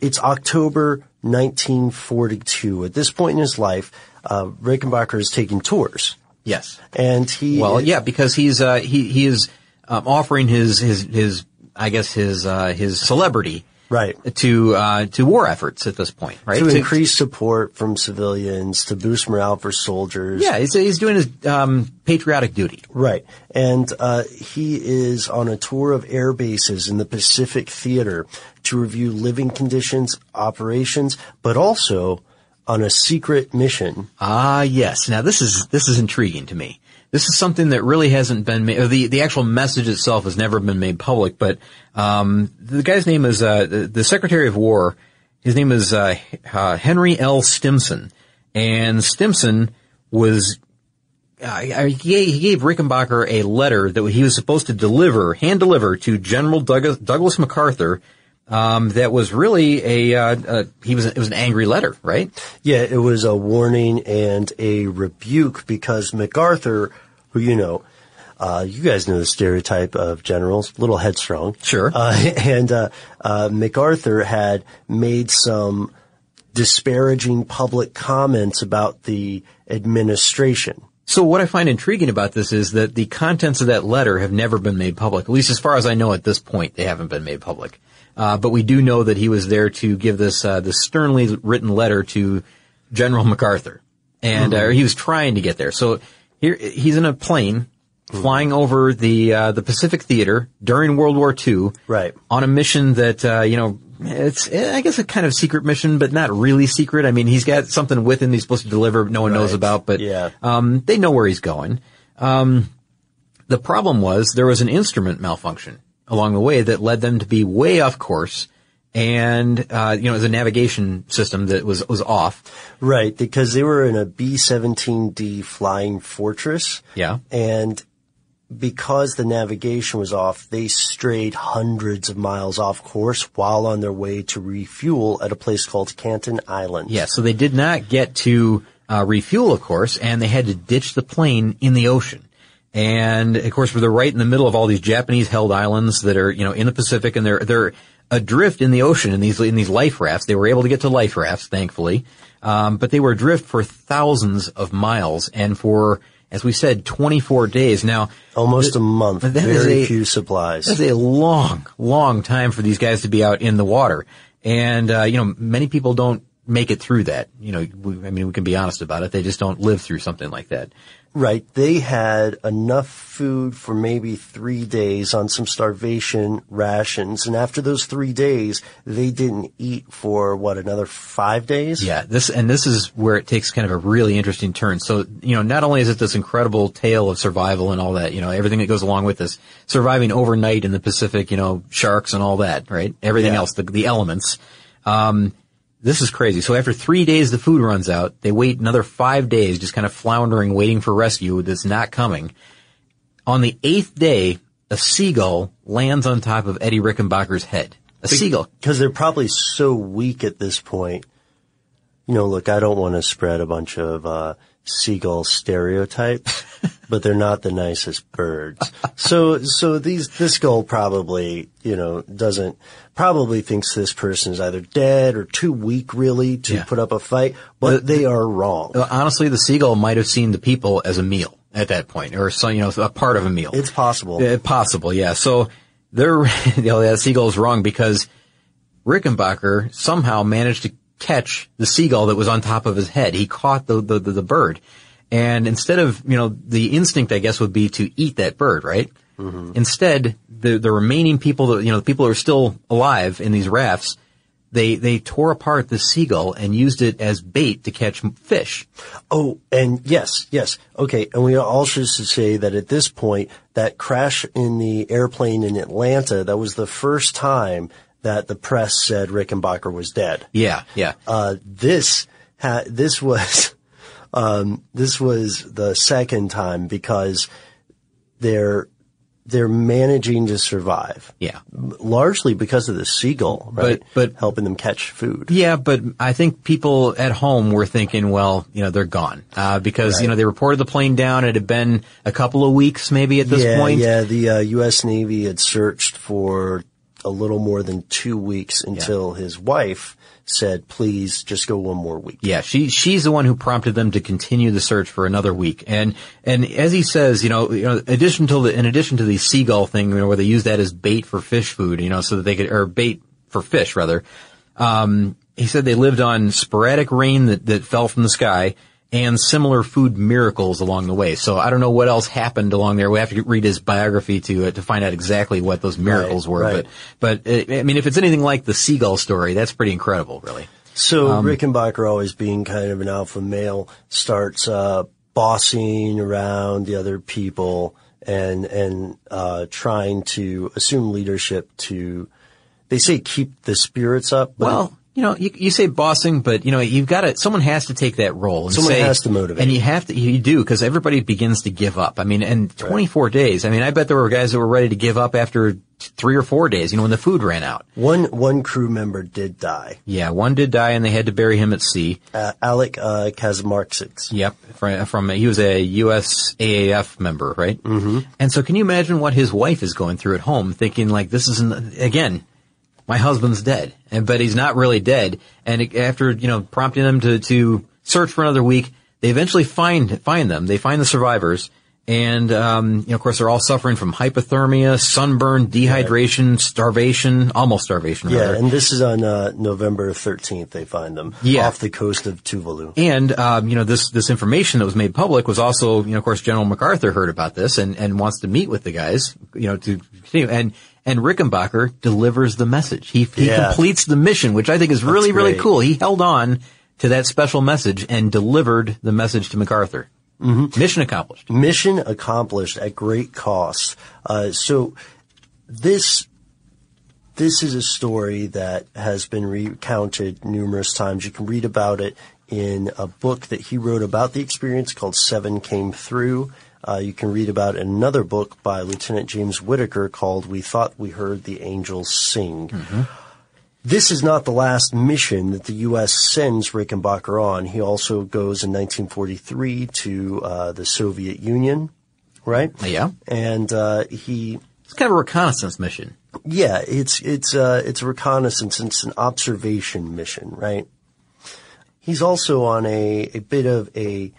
it's October 1942. At this point in his life, uh, Rickenbacker is taking tours, Yes. and he Well, yeah, because he's uh, he he is um, offering his his his I guess his uh, his celebrity right to uh, to war efforts at this point, right? to increase support from civilians, to boost morale for soldiers. yeah, he's, he's doing his um, patriotic duty. Right. And uh, he is on a tour of air bases in the Pacific Theater to review living conditions, operations, but also on a secret mission. Ah, yes. Now this is this is intriguing to me. This is something that really hasn't been made. The the actual message itself has never been made public. But um, the guy's name is uh, the, the Secretary of War. His name is uh, uh, Henry L. Stimson, and Stimson was uh, he gave, Rickenbacker a letter that he was supposed to deliver, hand deliver to General Douglas MacArthur. Um, that was really a, uh, uh, he was, it was an angry letter, right? Yeah, it was a warning and a rebuke because MacArthur, who you know, uh, you guys know the stereotype of generals, little headstrong. Sure. Uh, and uh, uh, MacArthur had made some disparaging public comments about the administration. So what I find intriguing about this is that the contents of that letter have never been made public. At least as far as I know at this point, they haven't been made public. Uh, but we do know that he was there to give this, uh, this sternly written letter to General MacArthur. And, uh, he was trying to get there. So here, he's in a plane flying over the, uh, the Pacific Theater during World War II. Right. On a mission that, uh, you know, it's, I guess a kind of secret mission, but not really secret. I mean, he's got something with him he's supposed to deliver no one knows about, but, Yeah. um, they know where he's going. Um, the problem was there was an instrument malfunction along the way that led them to be way off course. And, uh, you know, it was a navigation system that was, was off. Right, because they were in a B-17D flying fortress. Yeah. And because the navigation was off, they strayed hundreds of miles off course while on their way to refuel at a place called Canton Island. Yeah. So they did not get to, uh, refuel, of course, and they had to ditch the plane in the ocean. And of course, they're right in the middle of all these Japanese held islands that are, you know, in the Pacific and they're, they're adrift in the ocean in these, in these life rafts. They were able to get to life rafts, thankfully. Um, but they were adrift for thousands of miles and for as we said, 24 days. Now, almost a month. Very a, few supplies. That's a long, long time for these guys to be out in the water. And, uh, you know, many people don't make it through that. You know, we, I mean, we can be honest about it. They just don't live through something like that. Right. They had enough food for maybe three days on some starvation rations. And after those three days, they didn't eat for what, another five days? Yeah. This, and this is where it takes kind of a really interesting turn. So, you know, not only is it this incredible tale of survival and all that, you know, everything that goes along with this, surviving overnight in the Pacific, you know, sharks and all that, right? Everything yeah. else, the, the elements. Um, this is crazy. So after three days, the food runs out. They wait another five days, just kind of floundering, waiting for rescue that's not coming. On the eighth day, a seagull lands on top of Eddie Rickenbacker's head. A Be- seagull. Because they're probably so weak at this point. You know, look, I don't want to spread a bunch of, uh, seagull stereotypes, but they're not the nicest birds. So, so these, this gull probably, you know, doesn't, probably thinks this person is either dead or too weak really to yeah. put up a fight, but the, they are wrong. Honestly, the seagull might have seen the people as a meal at that point, or some, you know, a part of a meal. It's possible. Uh, possible, yeah. So they're, you know, that seagull is wrong because Rickenbacker somehow managed to catch the seagull that was on top of his head. He caught the, the, the, the bird. And instead of, you know, the instinct, I guess, would be to eat that bird, right? Mm-hmm. Instead, the, the remaining people that, you know, the people who are still alive in these rafts, they, they tore apart the seagull and used it as bait to catch fish. Oh, and yes, yes. Okay. And we also should say that at this point, that crash in the airplane in Atlanta, that was the first time that the press said Rickenbacker was dead. Yeah, yeah. Uh, this ha- this was um, this was the second time because they're they're managing to survive. Yeah. Largely because of the seagull, right? But, but helping them catch food. Yeah, but I think people at home were thinking, well, you know, they're gone. Uh, because, right. you know, they reported the plane down. It had been a couple of weeks maybe at this yeah, point. Yeah, the uh, U.S. Navy had searched for a little more than two weeks until yeah. his wife said, please just go one more week. Yeah, she, she's the one who prompted them to continue the search for another week. And, and as he says, you know, you know, addition to the, in addition to the seagull thing, you know, where they use that as bait for fish food, you know, so that they could, or bait for fish rather, um, he said they lived on sporadic rain that, that fell from the sky and similar food miracles along the way. So I don't know what else happened along there. We have to read his biography to uh, to find out exactly what those miracles right, were. Right. But but uh, I mean, if it's anything like the seagull story, that's pretty incredible, really. So um, Rickenbacker, always being kind of an alpha male, starts uh, bossing around the other people and and uh, trying to assume leadership to. They say keep the spirits up. well, you know, you, you say bossing, but you know, you've got to, someone has to take that role and someone say, has to motivate. And you have to, you do, because everybody begins to give up. I mean, and 24 right. days, I mean, I bet there were guys that were ready to give up after three or four days, you know, when the food ran out. One, one crew member did die. Yeah, one did die and they had to bury him at sea. Uh, Alec, uh. Yep. From, from, he was a USAAF member, right? Mm-hmm. And so can you imagine what his wife is going through at home thinking like, this isn't, again, my husband's dead, and but he's not really dead. And after you know prompting them to to search for another week, they eventually find find them. They find the survivors, and um, you know, of course, they're all suffering from hypothermia, sunburn, dehydration, right. starvation, almost starvation. Yeah, rather. and this is on uh, November thirteenth. They find them yeah. off the coast of Tuvalu. And um, you know, this this information that was made public was also, you know, of course, General MacArthur heard about this and and wants to meet with the guys, you know, to continue and and Rickenbacker delivers the message. He, he yeah. completes the mission, which I think is really, really cool. He held on to that special message and delivered the message to MacArthur. Mm-hmm. Mission accomplished. Mission accomplished at great cost. Uh, so this this is a story that has been recounted numerous times. You can read about it in a book that he wrote about the experience called Seven Came Through. Uh, you can read about another book by Lieutenant James Whittaker called We Thought We Heard the Angels Sing. Mm-hmm. This is not the last mission that the U.S. sends Rickenbacker on. He also goes in 1943 to uh, the Soviet Union, right? Yeah. And uh, he. It's kind of a reconnaissance mission. Yeah, it's it's uh, it's a reconnaissance. It's an observation mission, right? He's also on a, a bit of a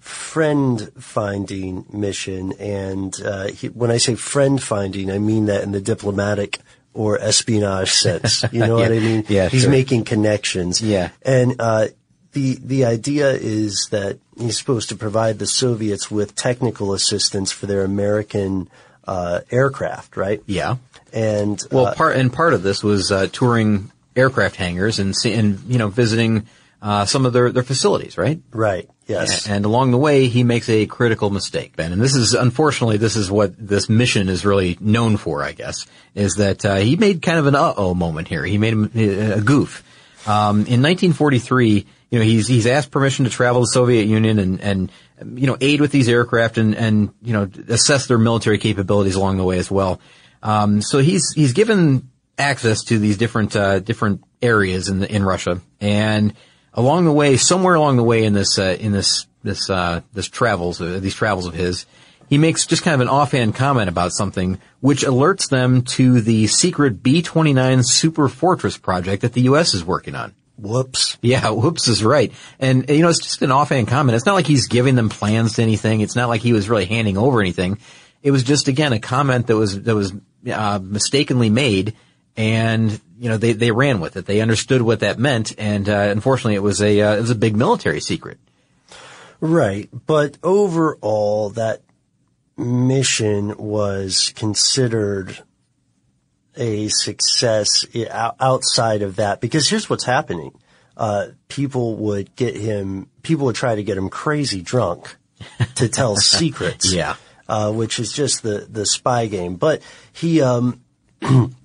friend finding mission. And uh, he, when I say friend finding, I mean that in the diplomatic or espionage sense. You know yeah. what I mean? Yeah, He's sure. making connections. Yeah. And uh, the the idea is that he's supposed to provide the Soviets with technical assistance for their American uh, aircraft, right? Yeah. And Well, uh, part and part of this was uh, touring aircraft hangars and see, and you know visiting uh, some of their their facilities, right? right, yes, And along the way, he makes a critical mistake, Ben. And this is, unfortunately, this is what this mission is really known for, I guess, is that uh, he made kind of an uh-oh moment here. He made a, goof. Um, in 1943, you know, he's he's asked permission to travel to the Soviet Union and and you know aid with these aircraft and and you know assess their military capabilities along the way as well. Um, so he's he's given access to these different uh, different areas in the, in Russia, and along the way, somewhere along the way in this uh, in this this uh, this travels uh, these travels of his, he makes just kind of an offhand comment about something which alerts them to the secret B-29 Super Fortress project that the U.S. is working on. whoops. Yeah, whoops is right. And, you know, it's just an offhand comment. It's not like he's giving them plans to anything. It's not like he was really handing over anything. It was just, again, a comment that was, that was, uh, mistakenly made. And, you know, they, they ran with it. They understood what that meant. And, uh, unfortunately it was a, uh, it was a big military secret. Right. But overall, that mission was considered a success outside of that because here's what's happening. Uh, people would get him, people would try to get him crazy drunk to tell secrets. Yeah. Uh, which is just the, the spy game. But he, um,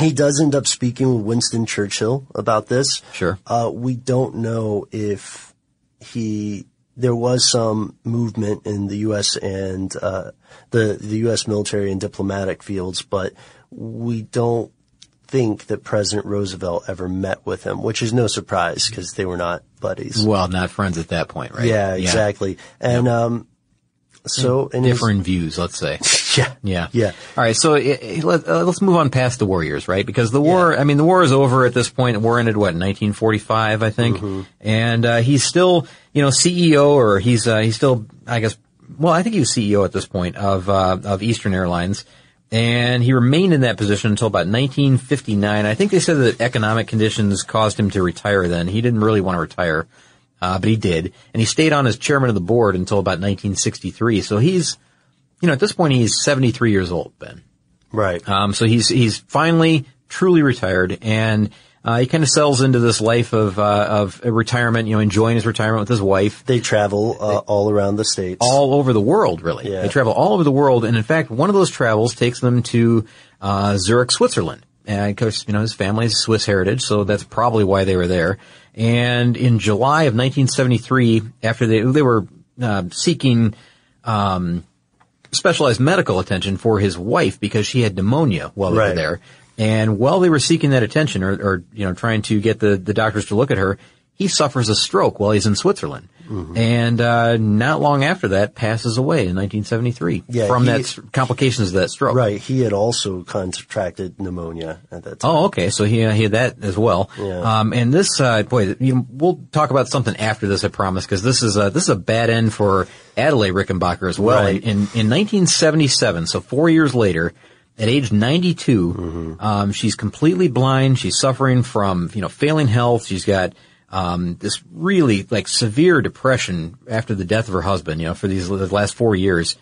he does end up speaking with Winston Churchill about this. Sure. Uh, we don't know if he there was some movement in the U.S. and uh, the the U.S. military and diplomatic fields, but we don't think that President Roosevelt ever met with him, which is no surprise because they were not buddies. Well, not friends at that point, right? Yeah, exactly. And um, so his- Different views, let's say. yeah, Yeah. yeah. All right. So it, it- let, uh, let's move on past the Warriors, right? Because the war, I mean, the war is over at this point. The war ended what, 1945, I think. Mm-hmm. And, uh, he's still, you know, CEO or he's, uh, he's still, I guess, well, I think he was CEO at this point of, uh, of Eastern Airlines. And he remained in that position until about 1959. I think they said that economic conditions caused him to retire then. He didn't really want to retire. Uh, but he did. And he stayed on as chairman of the board until about 1963. So he's, you know, at this point he's 73 years old, Ben. Right. Um, so he's, he's finally truly retired and, uh, he kind of settles into this life of, uh, of retirement, you know, enjoying his retirement with his wife. They travel uh, all around the states. All over the world, really. Yeah. They travel all over the world. And in fact, one of those travels takes them to, uh, Zurich, Switzerland. And of course, you know, his family's Swiss heritage, so that's probably why they were there. And in July of 1973, after they, they were, uh, seeking, um, specialized medical attention for his wife because she had pneumonia while they were there. And while they were seeking that attention or, or, you know, trying to get the, the doctors to look at her, he suffers a stroke while he's in Switzerland. Mm-hmm. And, uh, not long after that passes away in 1973 Yeah, from he- that complications of that stroke. Right. He had also contracted pneumonia at that time. Oh, okay. So he, uh, he had that as well. Yeah. Um, and this, uh, boy, you know, we'll talk about something after this, I promise, because this is, uh, this is a bad end for Adelaide Rickenbacker as well. Right. In, in, in 1977, so four years later, at age 92, Mm-hmm. um, she's completely blind. She's suffering from, you know, failing health. She's got, um, this really, like, severe depression after the death of her husband, you know, for these the last four years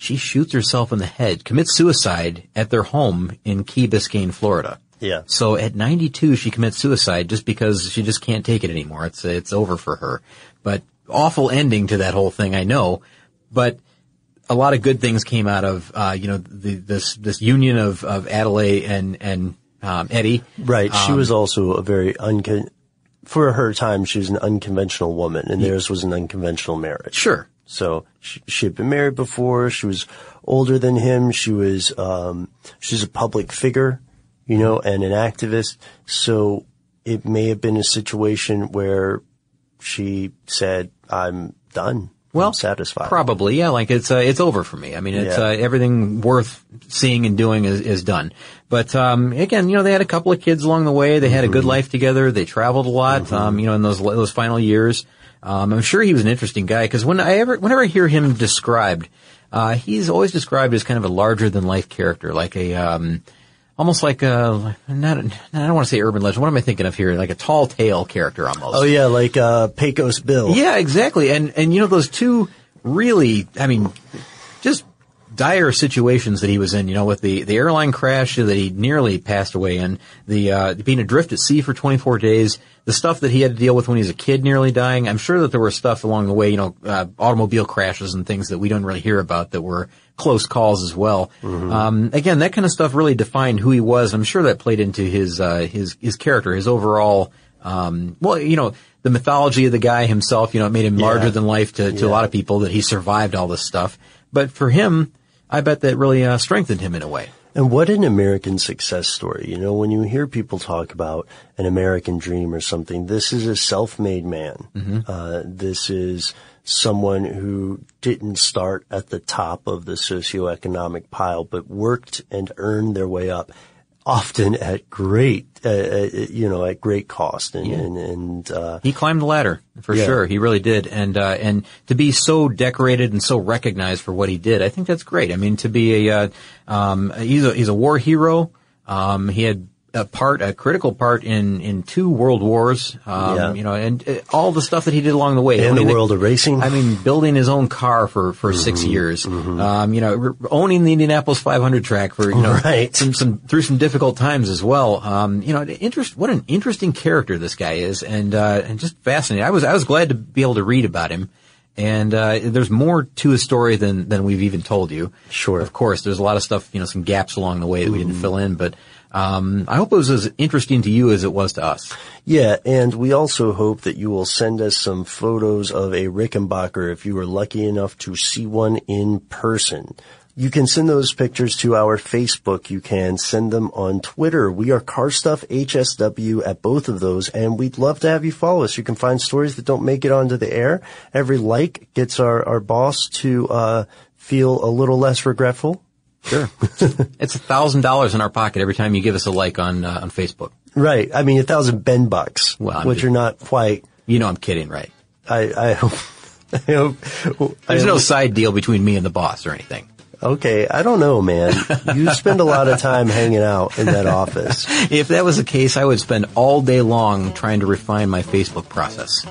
she shoots herself in the head, commits suicide at their home in Key Biscayne, Florida. Yeah. So at 92, she commits suicide just because she just can't take it anymore. It's it's over for her. But awful ending to that whole thing, I know. But a lot of good things came out of uh, you know the, this this union of of Adelaide and and um, Eddie. Right. She Um, was also a very uncon, for her time, she was an unconventional woman and theirs was an unconventional marriage. Sure. So she, she had been married before. She was older than him. She was, um, she's a public figure, you know, and an activist. So it may have been a situation where she said, I'm done. Well, I'm satisfied. Probably, yeah. Like it's uh, it's over for me. I mean, it's Yeah. uh, everything worth seeing and doing is, is done. But um, again, you know, they had a couple of kids along the way. They had a good Mm-hmm. life together. They traveled a lot. Um, you know, in those those final years. Um, I'm sure he was an interesting guy because when I ever, whenever I hear him described, uh, he's always described as kind of a larger than life character, like a, um, almost like a, not, I don't want to say urban legend. What am I thinking of here? Like a tall tale character almost. Oh yeah, like, uh, Pecos Bill. Yeah, exactly. And, and you know, those two really, I mean, just dire situations that he was in, you know, with the, the airline crash that he nearly passed away in, the, uh, being adrift at sea for 24 days, the stuff that he had to deal with when he was a kid nearly dying. I'm sure that there were stuff along the way, you know, uh, automobile crashes and things that we don't really hear about that were close calls as well. Mm-hmm. Um, again, that kind of stuff really defined who he was. I'm sure that played into his, uh, his, his character, his overall, um, well, you know, the mythology of the guy himself, you know, it made him yeah. larger than life to, to yeah. a lot of people that he survived all this stuff. But for him, I bet that really uh, strengthened him in a way. And what an American success story. You know, when you hear people talk about an American dream or something, this is a self-made man. Mm-hmm. Uh, this is someone who didn't start at the top of the socioeconomic pile, but worked and earned their way up often at great, uh, uh, you know, at great cost. And, yeah. and, and uh, he climbed the ladder for yeah. sure. He really did. And, uh, and to be so decorated and so recognized for what he did, I think that's great. I mean, to be a, uh, um, he's a, he's a war hero. Um, he had a part, a critical part in, in two world wars, um, yeah. you know, and uh, all the stuff that he did along the way. In the world of racing. I mean, building his own car for, for mm-hmm. six years, mm-hmm. um, you know, owning the Indianapolis 500 track for, you know, right. some, some, through some difficult times as well. Um, you know, interest, what an interesting character this guy is and, uh, and just fascinating. I was, I was glad to be able to read about him. And uh, there's more to his story than than we've even told you. Sure. Of course, there's a lot of stuff, you know, some gaps along the way that we didn't mm-hmm. fill in, but um, I hope it was as interesting to you as it was to us. Yeah, and we also hope that you will send us some photos of a Rickenbacker if you were lucky enough to see one in person. You can send those pictures to our Facebook. You can send them on Twitter. We are Car Stuff HSW at both of those, and we'd love to have you follow us. You can find stories that don't make it onto the air. Every like gets our, our boss to uh, feel a little less regretful Sure. it's a thousand dollars in our pocket every time you give us a like on uh, on Facebook. Right. I mean, a thousand Ben bucks, well, which just, are not quite. You know, I'm kidding, right? I, I hope. I hope There's I no side deal between me and the boss or anything. Okay, I don't know, man. You spend a lot of time hanging out in that office. If that was the case, I would spend all day long trying to refine my Facebook process.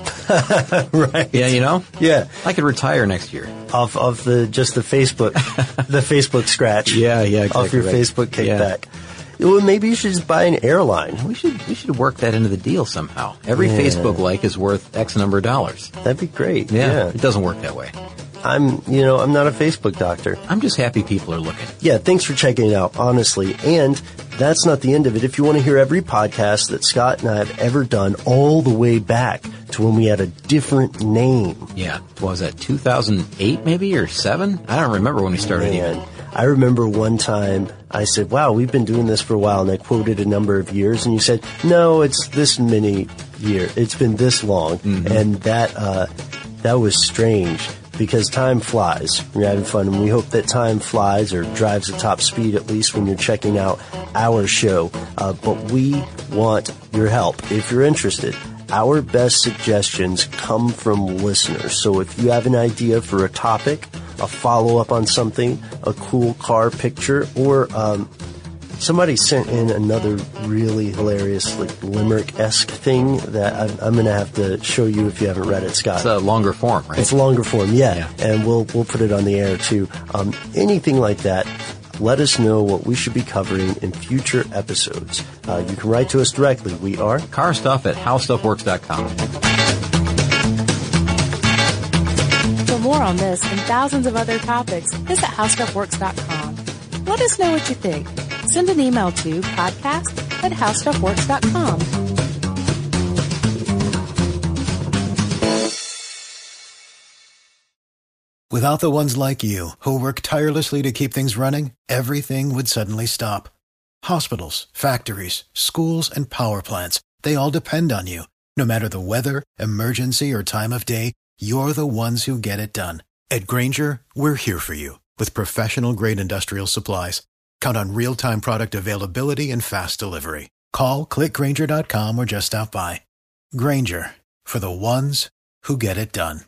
right. Yeah, you know? Yeah. I could retire next year. Off of the just the Facebook the Facebook scratch. Yeah, yeah, exactly Off your right. Facebook kickback. Yeah. Well, maybe you should just buy an airline. We should we should work that into the deal somehow. Every yeah. Facebook like is worth X number of dollars. That'd be great. Yeah, yeah. It doesn't work that way. I'm, you know, I'm not a Facebook doctor. I'm just happy people are looking. Yeah, thanks for checking it out, honestly. And that's not the end of it. If you want to hear every podcast that Scott and I have ever done all the way back to when we had a different name. Yeah. was that 2008 maybe or 7? I don't remember when we started Man. I remember one time I said, wow, we've been doing this for a while and I quoted a number of years and you said, no, it's this many year. It's been this long. Mm-hmm. And that, uh, that was strange because time flies you're having fun, and we hope that time flies or drives at top speed at least when you're checking out our show. Uh, but we want your help if you're interested. Our best suggestions come from listeners. So if you have an idea for a topic, a follow up on something, a cool car picture, or um, Somebody sent in another really hilarious, like limerick-esque thing that I'm, I'm going to have to show you if you haven't read it, Scott. It's a longer form, right? It's longer form, yeah. yeah. And we'll we'll put it on the air too. Um, anything like that, let us know what we should be covering in future episodes. Uh, you can write to us directly. We are carstuff at howstuffworks.com. For more on this and thousands of other topics, visit howstuffworks.com. Let us know what you think send an email to podcast at howstuffworks.com. Without the ones like you, who work tirelessly to keep things running, everything would suddenly stop. Hospitals, factories, schools, and power plants, they all depend on you. No matter the weather, emergency, or time of day, you're the ones who get it done. At Grainger, we're here for you with professional grade industrial supplies. Count on real-time product availability and fast delivery. Call, clickgrainger.com or just stop by. Grainger for the ones who get it done.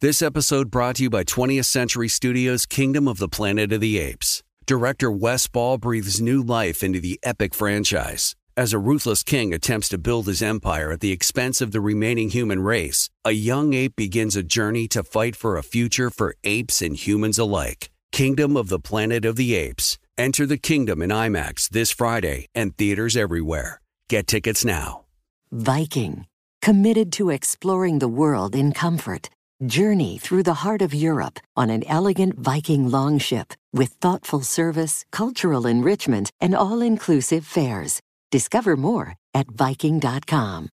This episode brought to you by 20th Century Studios' Kingdom of the Planet of the Apes. Director Wes Ball breathes new life into the epic franchise. As a ruthless king attempts to build his empire at the expense of the remaining human race, a young ape begins a journey to fight for a future for apes and humans alike. Kingdom of the Planet of the Apes. Enter the kingdom in IMAX this Friday and theaters everywhere. Get tickets now. Viking, committed to exploring the world in comfort. Journey through the heart of Europe on an elegant Viking longship with thoughtful service, cultural enrichment, and all inclusive fares. Discover more at Viking.com.